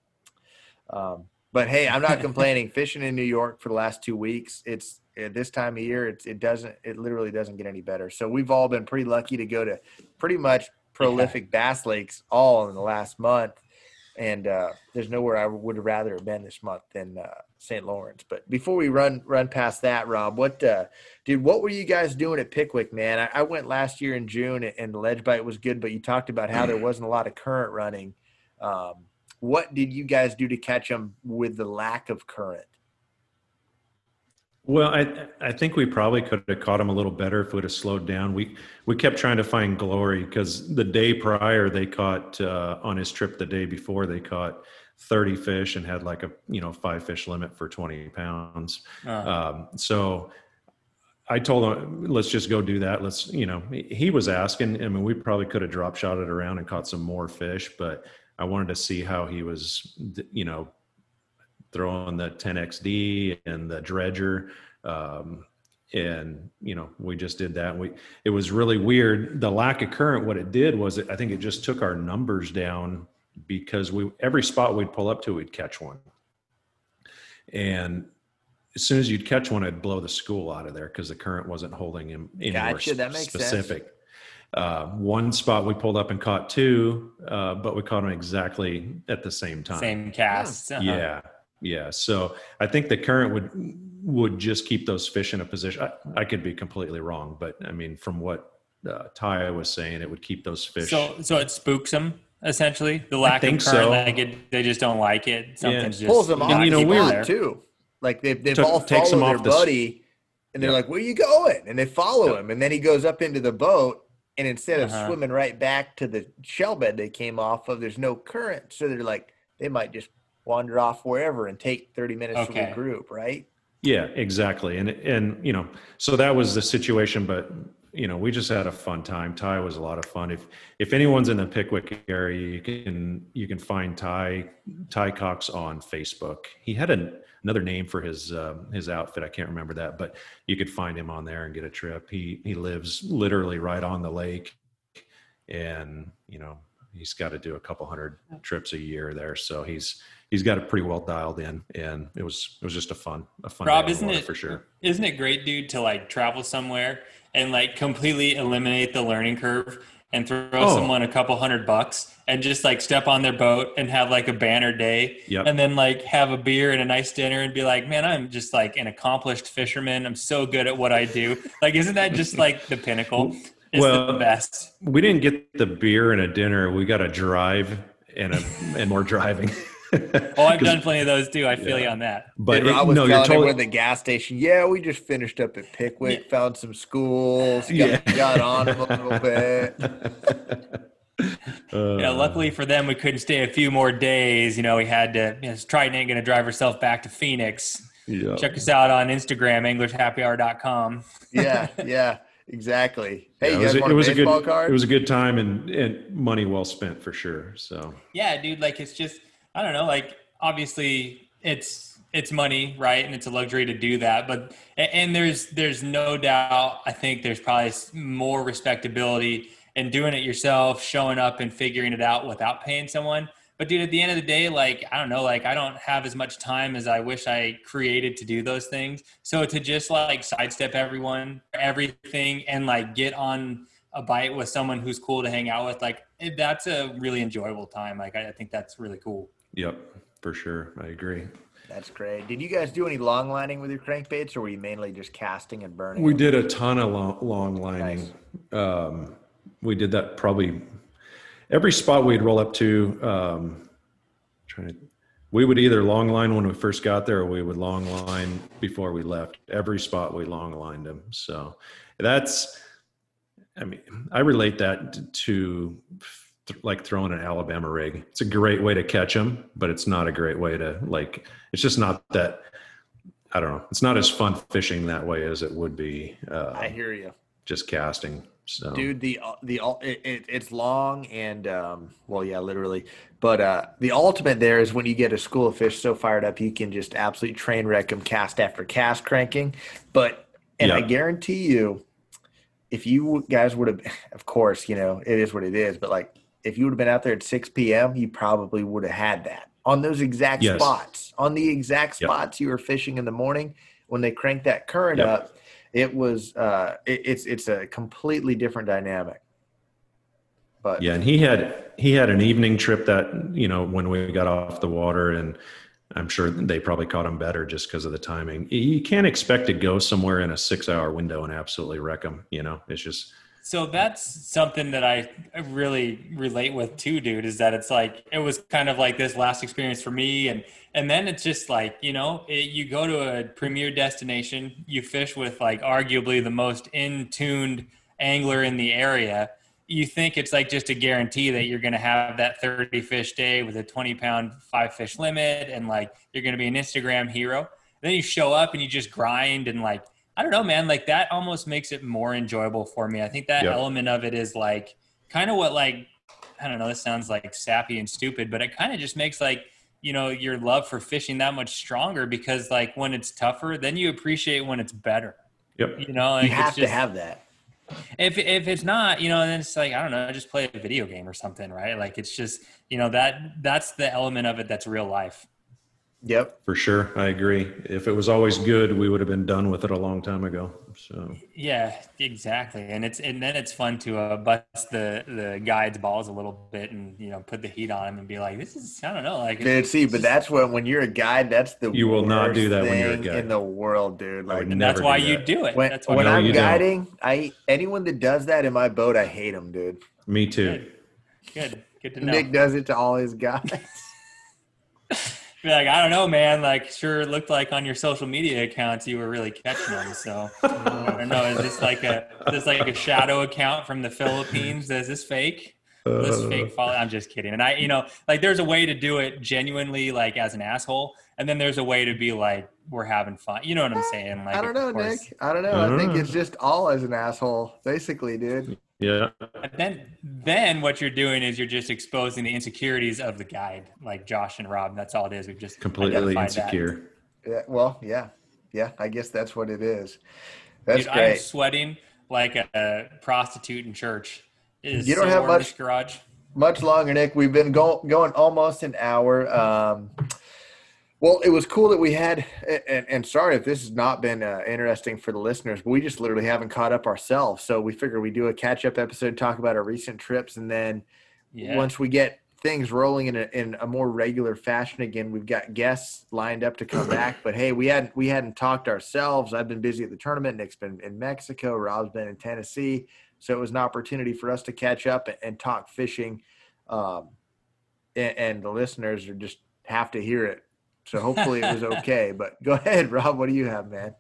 Um, but hey, I'm not complaining. Fishing in New York for the last two weeks, it's at this time of year, it's, it doesn't, it literally doesn't get any better. So we've all been pretty lucky to go to pretty much prolific bass lakes all in the last month. And uh, there's nowhere I would rather have been this month than uh, St. Lawrence. But before we run run past that, Rob, what uh, dude, what were you guys doing at Pickwick, man? I, I went last year in June, and the ledge bite was good, but you talked about how there wasn't a lot of current running. Um, what did you guys do to catch them with the lack of current? Well, I I think we probably could have caught him a little better if we'd have slowed down. We we kept trying to find glory because the day prior they caught uh, on his trip the day before they caught 30 fish and had like a you know five fish limit for 20 pounds. Uh, Um, so I told him, let's just go do that. Let's, you know, he was asking. I mean, we probably could have drop shot it around and caught some more fish, but I wanted to see how he was, you know, throwing the 10XD and the dredger. Um, and you know, we just did that. We it was really weird. The lack of current, what it did was, it, I think it just took our numbers down because we every spot we'd pull up to, we'd catch one. And as soon as you'd catch one, I'd blow the school out of there because the current wasn't holding him anywhere Gotcha, that makes sense. specific. Uh, one spot we pulled up and caught two, uh, but we caught them exactly at the same time. same cast. Uh-huh. Yeah, yeah. So I think the current would would just keep those fish in a position. I, I could be completely wrong, but I mean, from what uh, Ty was saying, it would keep those fish. So, so it spooks them essentially. The lack think of current, so. like it, they just don't like it. Something's just Pulls them not off, you know, keep we're- too. Like they've they've Took- all takes them followed their the buddy, and they're Yeah. like, "Where you going?" And they follow Yeah. him, and then he goes up into the boat, and instead of Uh-huh. swimming right back to the shell bed they came off of, there's no current, so they're like, they might just wander off wherever and take 30 minutes from Okay. the group, right? Yeah, exactly. And and you know, so that was the situation, but you know, we just had a fun time. Ty was a lot of fun. If if anyone's in the Pickwick area, you can you can find Ty Ty Cox on Facebook. He had an, another name for his uh, his outfit. I can't remember that, but you could find him on there and get a trip. He he lives literally right on the lake, and you know he's got to do a couple hundred oh. trips a year there. So he's he's got it pretty well dialed in, and it was it was just a fun a fun Rob, day on the isn't it for sure. Isn't it great, dude, to like travel somewhere and like completely eliminate the learning curve and throw Oh. someone a couple hundred bucks and just like step on their boat and have like a banner day Yep. and then like have a beer and a nice dinner and be like, man, I'm just like an accomplished fisherman. I'm so good at what I do. Like, isn't that just like the pinnacle? It's Well, the best. We didn't get the beer and a dinner. We got a drive and a and more driving. Oh, I've done plenty of those too. I feel Yeah. you on that. But and it- Rob was no, you're telling everyone totally at the gas station, yeah, we just finished up at Pickwick, found some schools, got, Yeah. got on them a little bit. Uh, Yeah, luckily for them, we couldn't stay a few more days. You know, we had to. You know, Triton ain't going to drive herself back to Phoenix. yeah. Check us out on Instagram, EnglishHappyHour.com. Yeah, yeah, exactly. Hey, Yeah, you guys want it was a good card? it was a good time and, and money well spent for sure. So Yeah, dude. Like it's just I don't know. Like obviously it's it's money, right? And it's a luxury to do that. But a- and there's there's no doubt. I think there's probably more respectability in doing it yourself, showing up and figuring it out without paying someone. But dude, at the end of the day, like I don't know, like I don't have as much time as I wish I created to do those things. So to just like sidestep everyone, everything, and like get on a bite with someone who's cool to hang out with, like that's a really enjoyable time. Like I, I think that's really cool. yep, for sure. I agree. That's great. Did you guys do any long lining with your crankbaits, or were you mainly just casting and burning? We them? did a ton of long, long lining. Um, we did that probably every spot we'd roll up to. Um, trying to, we would either long line when we first got there, or we would long line before we left. Every spot we long lined them. So that's, I mean, I relate that to like throwing an Alabama rig. It's a great way to catch them, but it's not a great way to like. It's just not that. I don't know. It's not as fun fishing that way as it would be. Uh, I hear you. Just casting. So. Dude, the the it, it, it's long and um, well, yeah, literally. But uh, the ultimate there is when you get a school of fish so fired up, you can just absolutely train wreck them cast after cast cranking. But and I guarantee you, if you guys would have, of course, you know it is what it is. But like, if you would have been out there at six p.m., you probably would have had that on those exact yes. spots, on the exact spots yep. you were fishing in the morning when they crank that current yep. up it was uh, it, it's it's a completely different dynamic. But yeah, and he had he had an evening trip that you know when we got off the water, and I'm sure they probably caught him better just because of the timing. You can't expect to go somewhere in a six hour window and absolutely wreck them. You know, it's just. So that's something that I really relate with too, dude. Is that it's like it was kind of like this last experience for me, and and then it's just like you know it, you go to a premier destination you fish with like arguably the most in tuned angler in the area you think it's like just a guarantee that you're going to have that 30 fish day with a 20 pound five fish limit and like you're going to be an instagram hero then you show up and you just grind and like i don't know man. Like that almost makes it more enjoyable for me. I think that yep. element of it is like kind of what like i don't know this sounds like sappy and stupid but it kind of just makes like you know your love for fishing that much stronger because like when it's tougher then you appreciate when it's better. Yep. You know like you have just, to have that. If if it's not you know then it's like i don't know just play a video game or something right? Like it's just you know that that's the element of it that's real life Yep. For sure. I agree. If it was always good, we would have been done with it a long time ago. So Yeah, exactly. And it's and then it's fun to uh, bust the the guide's balls a little bit and you know put the heat on him and be like, this is I don't know, like dude. See, but that's when when you're a guide, that's the you will not do that when you're a guide in the world, dude. Like and that's why that. you do it. When, that's when I'm guiding, don't. I anyone that does that in my boat, I hate them, dude. Me too. Good. Good. Good to know. Nick does it to all his guys. be like, I don't know, man. Like, sure, it looked like on your social media accounts you were really catching them. So I don't know. Is this like a is this like a shadow account from the Philippines? Is this fake? This uh. fake follow. I'm just kidding. And I, you know, like there's a way to do it genuinely, like as an asshole, and then there's a way to be like we're having fun. You know what I'm saying? Like I don't know, Nick. I don't know. I, I think it's just all as an asshole, basically, dude. Yeah. And then then what you're doing is you're just exposing the insecurities of the guide, like Josh and Rob. That's all it is. We've just completely insecure. That. Yeah. Well, yeah. Yeah. I guess that's what it is. That's Dude, great. I'm sweating like a prostitute in church. You don't so have much garage. Much longer, Nick. We've been go- going almost an hour. Um, well, it was cool that we had, and, and sorry if this has not been uh, interesting for the listeners, but we just literally haven't caught up ourselves. So we figured we do a catch up episode, talk about our recent trips, and then yeah. once we get things rolling in a, in a more regular fashion again, we've got guests lined up to come back. But hey, we hadn't we hadn't talked ourselves. I've been busy at the tournament. Nick's been in Mexico. Rob's been in Tennessee. So it was an opportunity for us to catch up and, and talk fishing. Um, and, and the listeners are just have to hear it so hopefully it was okay. but go ahead, Rob. What do you have, man?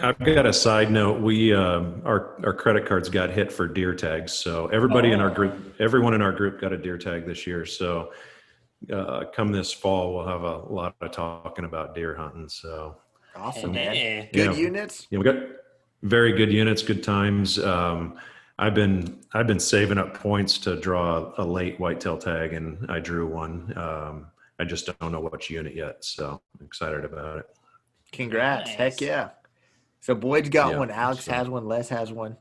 I've got a side note. We um, our our credit cards got hit for deer tags, so everybody oh. in our group, everyone in our group, got a deer tag this year. So uh, come this fall, we'll have a lot of talking about deer hunting. So awesome, man! Good know, units. Yeah, we got very good units, good times. Um, I've been I've been saving up points to draw a late whitetail tag, and I drew one. Um, I just don't know which unit yet. So I'm excited about it. Congrats. Nice. Heck yeah. So Boyd's got yeah, one. Alex so. has one. Les has one.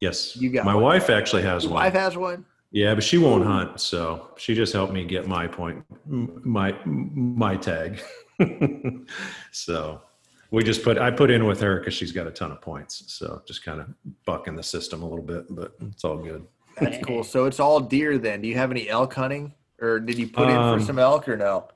Yes. You got My one. wife actually has Your one. wife has one? Yeah, but she won't hunt, so she just helped me get my point, my my tag. so we just put I put in with her because she's got a ton of points. So just kind of bucking the system a little bit, but it's all good. That's cool. So it's all deer then. Do you have any elk hunting? or did you put in for um, some elk or no?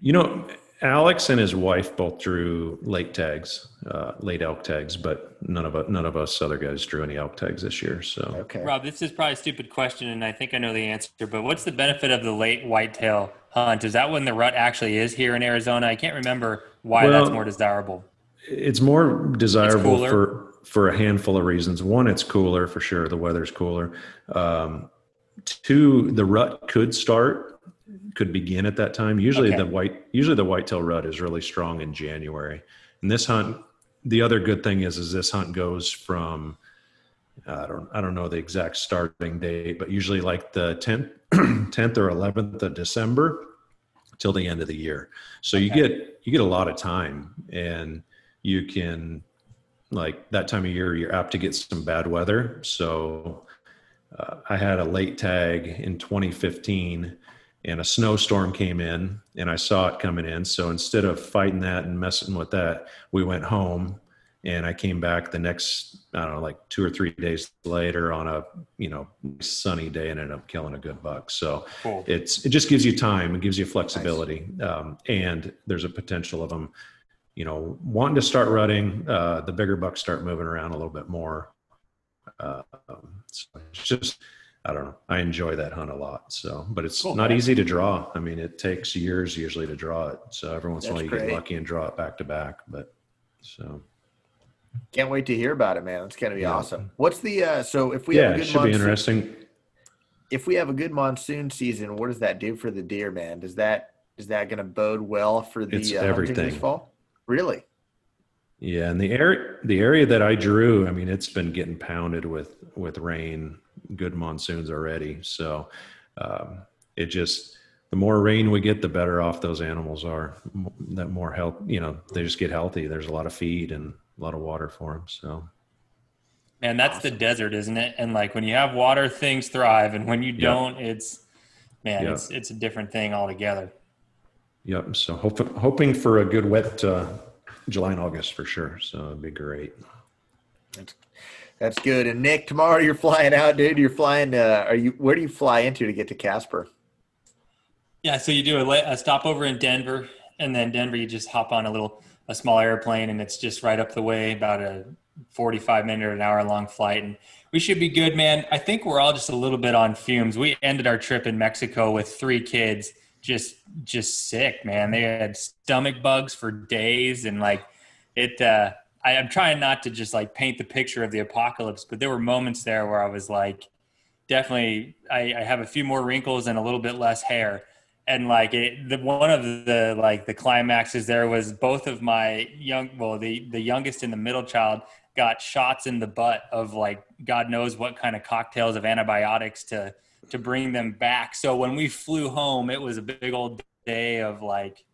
You know, Alex and his wife both drew late tags, uh, late elk tags, but none of us, none of us other guys drew any elk tags this year. So Okay. Rob, this is probably a stupid question, and I think I know the answer. But what's the benefit of the late whitetail hunt? Is that when the rut actually is here in Arizona? I can't remember why Well, that's more desirable. it's more desirable cooler. for for a handful of reasons. One, it's cooler for sure. The weather's cooler. Um, two, the rut could start, could begin at that time. Usually Okay. the white, usually the whitetail rut is really strong in January. And this hunt, the other good thing is, is this hunt goes from, I don't, I don't know the exact starting date, but usually like the 10th, 10th or 11th of December till the end of the year. So you get, you get a lot of time and you can like that time of year you're apt to get some bad weather. So uh, i had a late tag in 2015 and a snowstorm came in and i saw it coming in. So instead of fighting that and messing with that we went home and i came back the next i don't know like two or three days later on a you know sunny day and ended up killing a good buck. So Cool. it's it just gives you time it gives you flexibility. Um, and there's a potential of them you know wanting to start rutting uh, the bigger bucks start moving around a little bit more. Uh, um, so it's just i don't know i enjoy that hunt a lot. So but it's Cool, not easy to draw. I mean it takes years usually to draw it. So every once in a while you get lucky and draw it back to back but so Can't wait to hear about it, man. It's gonna be Yeah. awesome. What's the uh so if we yeah have a it good should be monsoon, interesting if we have a good monsoon season, what does that do for the deer, man? Does that is that gonna bode well for the It's uh, hunting this fall? Really? Yeah, and the area the area that I drew, I mean, it's been getting pounded with with rain, good monsoons already. So um, it just the more rain we get, the better off those animals are. That more health, you know, they just get healthy. There's a lot of feed and a lot of water for them. So Man, that's the desert, isn't it? And like when you have water, things thrive, and when you Yeah. don't, it's man, Yeah. it's it's a different thing altogether. yep. So hope, hoping for a good wet uh, July and August for sure. So it'd be great. That's that's good. And Nick, tomorrow you're flying out, dude. You're flying. Uh, are you? Where do you fly into to get to Casper? Yeah, so you do a, a stopover in Denver, and then Denver, you just hop on a little a small airplane, and it's just right up the way, about a forty-five minute or an hour long flight, and we should be good, man. I think we're all just a little bit on fumes. We ended our trip in Mexico with three kids, just just sick, man. They had stomach bugs for days, and like it. uh I, I'm trying not to just like paint the picture of the apocalypse, but there were moments there where I was like, definitely, I, I have a few more wrinkles and a little bit less hair and like it the one of the like the climaxes there was both of my young well the the youngest and the middle child got shots in the butt of like god knows what kind of cocktails of antibiotics to to bring them back. So when we flew home it was a big old day of like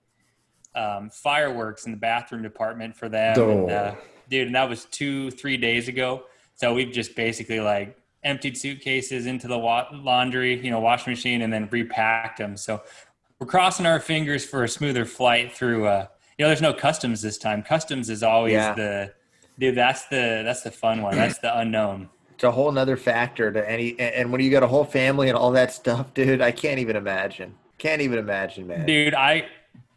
um, fireworks in the bathroom department for them. And, uh, dude and that was two three days ago. So we've just basically like emptied suitcases into the wa- laundry you know washing machine and then repacked them so we're crossing our fingers for a smoother flight through uh you know there's no customs this time customs is always Yeah. the dude that's the that's the fun one that's the unknown It's a whole nother factor to any. And when you got a whole family and all that stuff, dude, I can't even imagine. Can't even imagine, man. dude i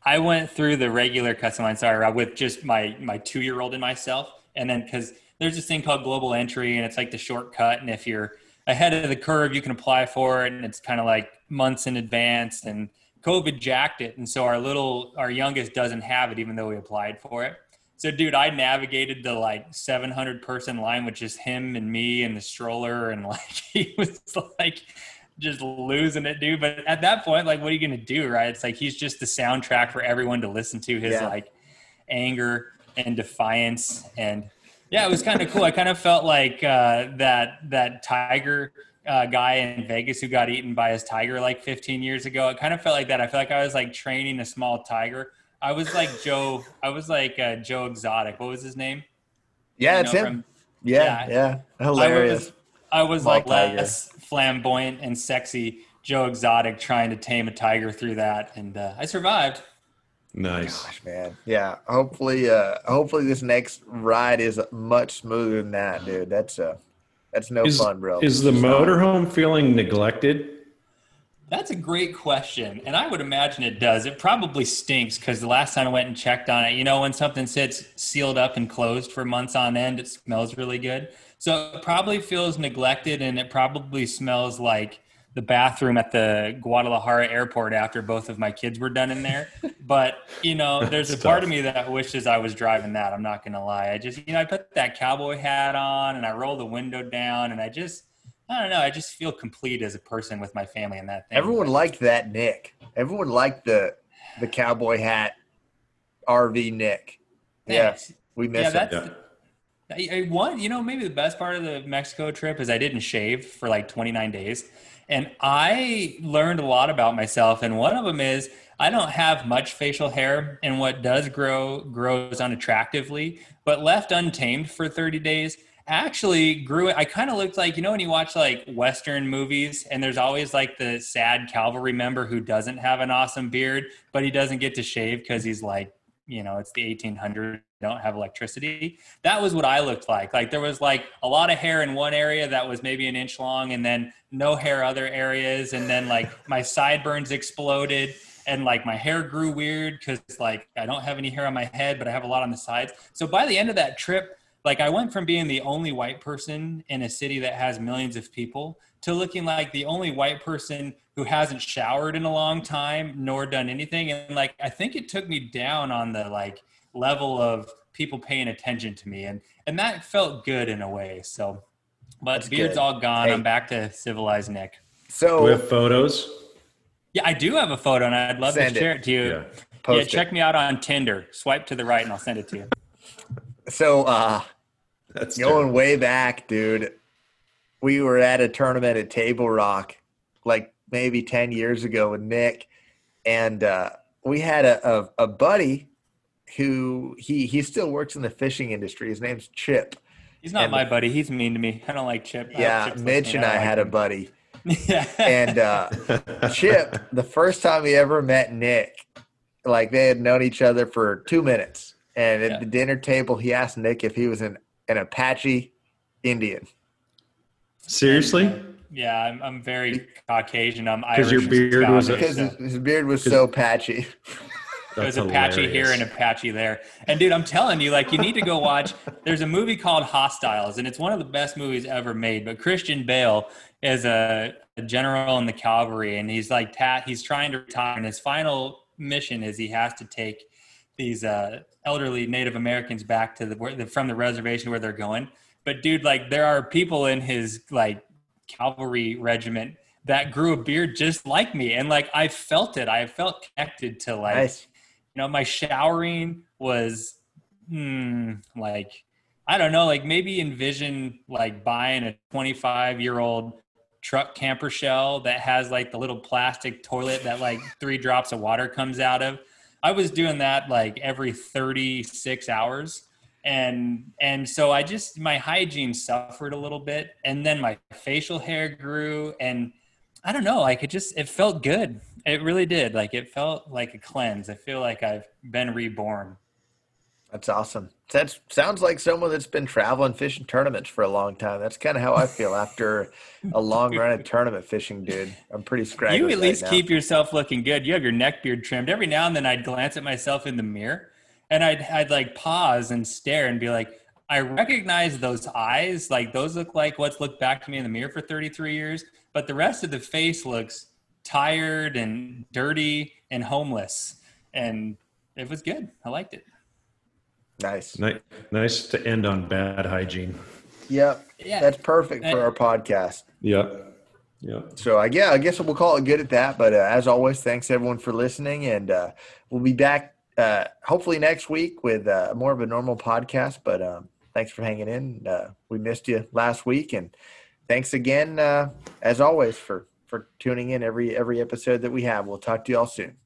i went through the regular custom line sorry Rob, with just my my two year old and myself and then because there's this thing called global entry and it's like the shortcut and if you're ahead of the curve you can apply for it and it's kind of like months in advance and covid jacked it and so our little our youngest doesn't have it even though we applied for it so dude i navigated the like 700 person line with just him and me and the stroller and like he was like just losing it, dude. But at that point, like, what are you gonna do, right? It's like he's just the soundtrack for everyone to listen to his Yeah. like anger and defiance, and yeah, it was kind of cool. I kind of felt like uh, that that tiger uh, guy in Vegas who got eaten by his tiger like 15 years ago. It kind of felt like that. I feel like I was like training a small tiger. I was like Joe. I was like uh, Joe Exotic. What was his name? yeah, You it's know, him. from- yeah, yeah, Hilarious. I was Small like tiger. less flamboyant and sexy Joe Exotic trying to tame a tiger through that, and uh, I survived. Nice. Gosh, man. Yeah. Hopefully, uh, hopefully this next ride is much smoother than that, dude. That's uh, that's no Is, fun, bro. is the motorhome feeling neglected? That's a great question. And I would imagine it does. It probably stinks because the last time I went and checked on it, you know, when something sits sealed up and closed for months on end, it smells really good. So it probably feels neglected and it probably smells like the bathroom at the Guadalajara airport after both of my kids were done in there. But, you know, there's a part of me that wishes I was driving that. I'm not going to lie. I just, you know, I put that cowboy hat on and I roll the window down and I just, I don't know. I just feel complete as a person with my family and that thing. Everyone liked that Nick. Everyone liked the the cowboy hat RV Nick. Thanks. Yeah, we miss yeah, it. that's I, I one. You know, maybe the best part of the Mexico trip is I didn't shave for like 29 days, and I learned a lot about myself. And one of them is I don't have much facial hair, and what does grow grows unattractively. But left untamed for 30 days, actually grew I kind of looked like, you know, when you watch like Western movies and there's always like the sad cavalry member who doesn't have an awesome beard, but he doesn't get to shave because he's like, you know, it's the 1800s, don't have electricity. That was what I looked like. Like there was like a lot of hair in one area that was maybe an inch long and then no hair other areas. And then like my sideburns exploded and like my hair grew weird because like I don't have any hair on my head, but I have a lot on the sides. So by the end of that trip, like I went from being the only white person in a city that has millions of people to looking like the only white person who hasn't showered in a long time nor done anything and like I think it took me down on the like level of people paying attention to me and and that felt good in a way so but That's beard's good. all gone Hey. I'm back to civilized Nick So we have photos. yeah I do have a photo and I'd love Send to share it to you Yeah. yeah, check it. me out on Tinder swipe to the right and I'll send it to you So uh That's going terrible. way back, dude. We were at a tournament at Table Rock like maybe 10 years ago with Nick and uh we had a, a, a buddy who he he still works in the fishing industry. His name's Chip. he's not And- my buddy he's mean to me I don't like Chip I Yeah, Chip's Mitch and I don't had a buddy. yeah And uh Chip, the first time he ever met Nick, like they had known each other for two minutes. And at Yeah. the dinner table, he asked Nick if he was an, an Apache Indian. Seriously? Yeah, I'm, I'm very Caucasian. I'm Irish. Because your beard was a- Because so his, his beard was so patchy. There's That's Apache here hilarious. and Apache there. And dude, I'm telling you, like, you need to go watch. There's a movie called Hostiles, and it's one of the best movies ever made. But Christian Bale is a, a general in the cavalry, and he's like, tat. he's trying to retire, and his final mission is he has to take these uh, elderly Native Americans back to the, where, the from the reservation where they're going. But dude, like, there are people in his like cavalry regiment that grew a beard just like me, and like I felt it. I felt connected to like Nice. you know my showering was hmm, like i don't know like maybe envision like buying a 25 year old truck camper shell that has like the little plastic toilet that like three drops of water comes out of i was doing that like every 36 hours and and so i just my hygiene suffered a little bit and then my facial hair grew and i don't know like it just it felt good it really did like it felt like a cleanse i feel like i've been reborn That's awesome. That sounds like someone that's been traveling fishing tournaments for a long time. That's kind of how I feel after a long run of tournament fishing, dude. I'm pretty scraggly. you at right least now. keep yourself looking good you have your neck beard trimmed every now and then i'd glance at myself in the mirror and i'd, I'd like pause and stare and be like i recognize those eyes like those look like what's looked back to me in the mirror for 33 years but the rest of the face looks tired and dirty and homeless and it was good i liked it Nice. Ni- Nice to end on bad hygiene. Yep. yeah That's perfect for our podcast. Yep. Yep. So I yeah, I guess we'll call it good at that. But uh, as always, thanks everyone for listening, and uh, we'll be back uh, hopefully next week with uh, more of a normal podcast. But um, thanks for hanging in. Uh, we missed you last week, and thanks again uh, as always for for tuning in every every episode that we have. We'll talk to you all soon.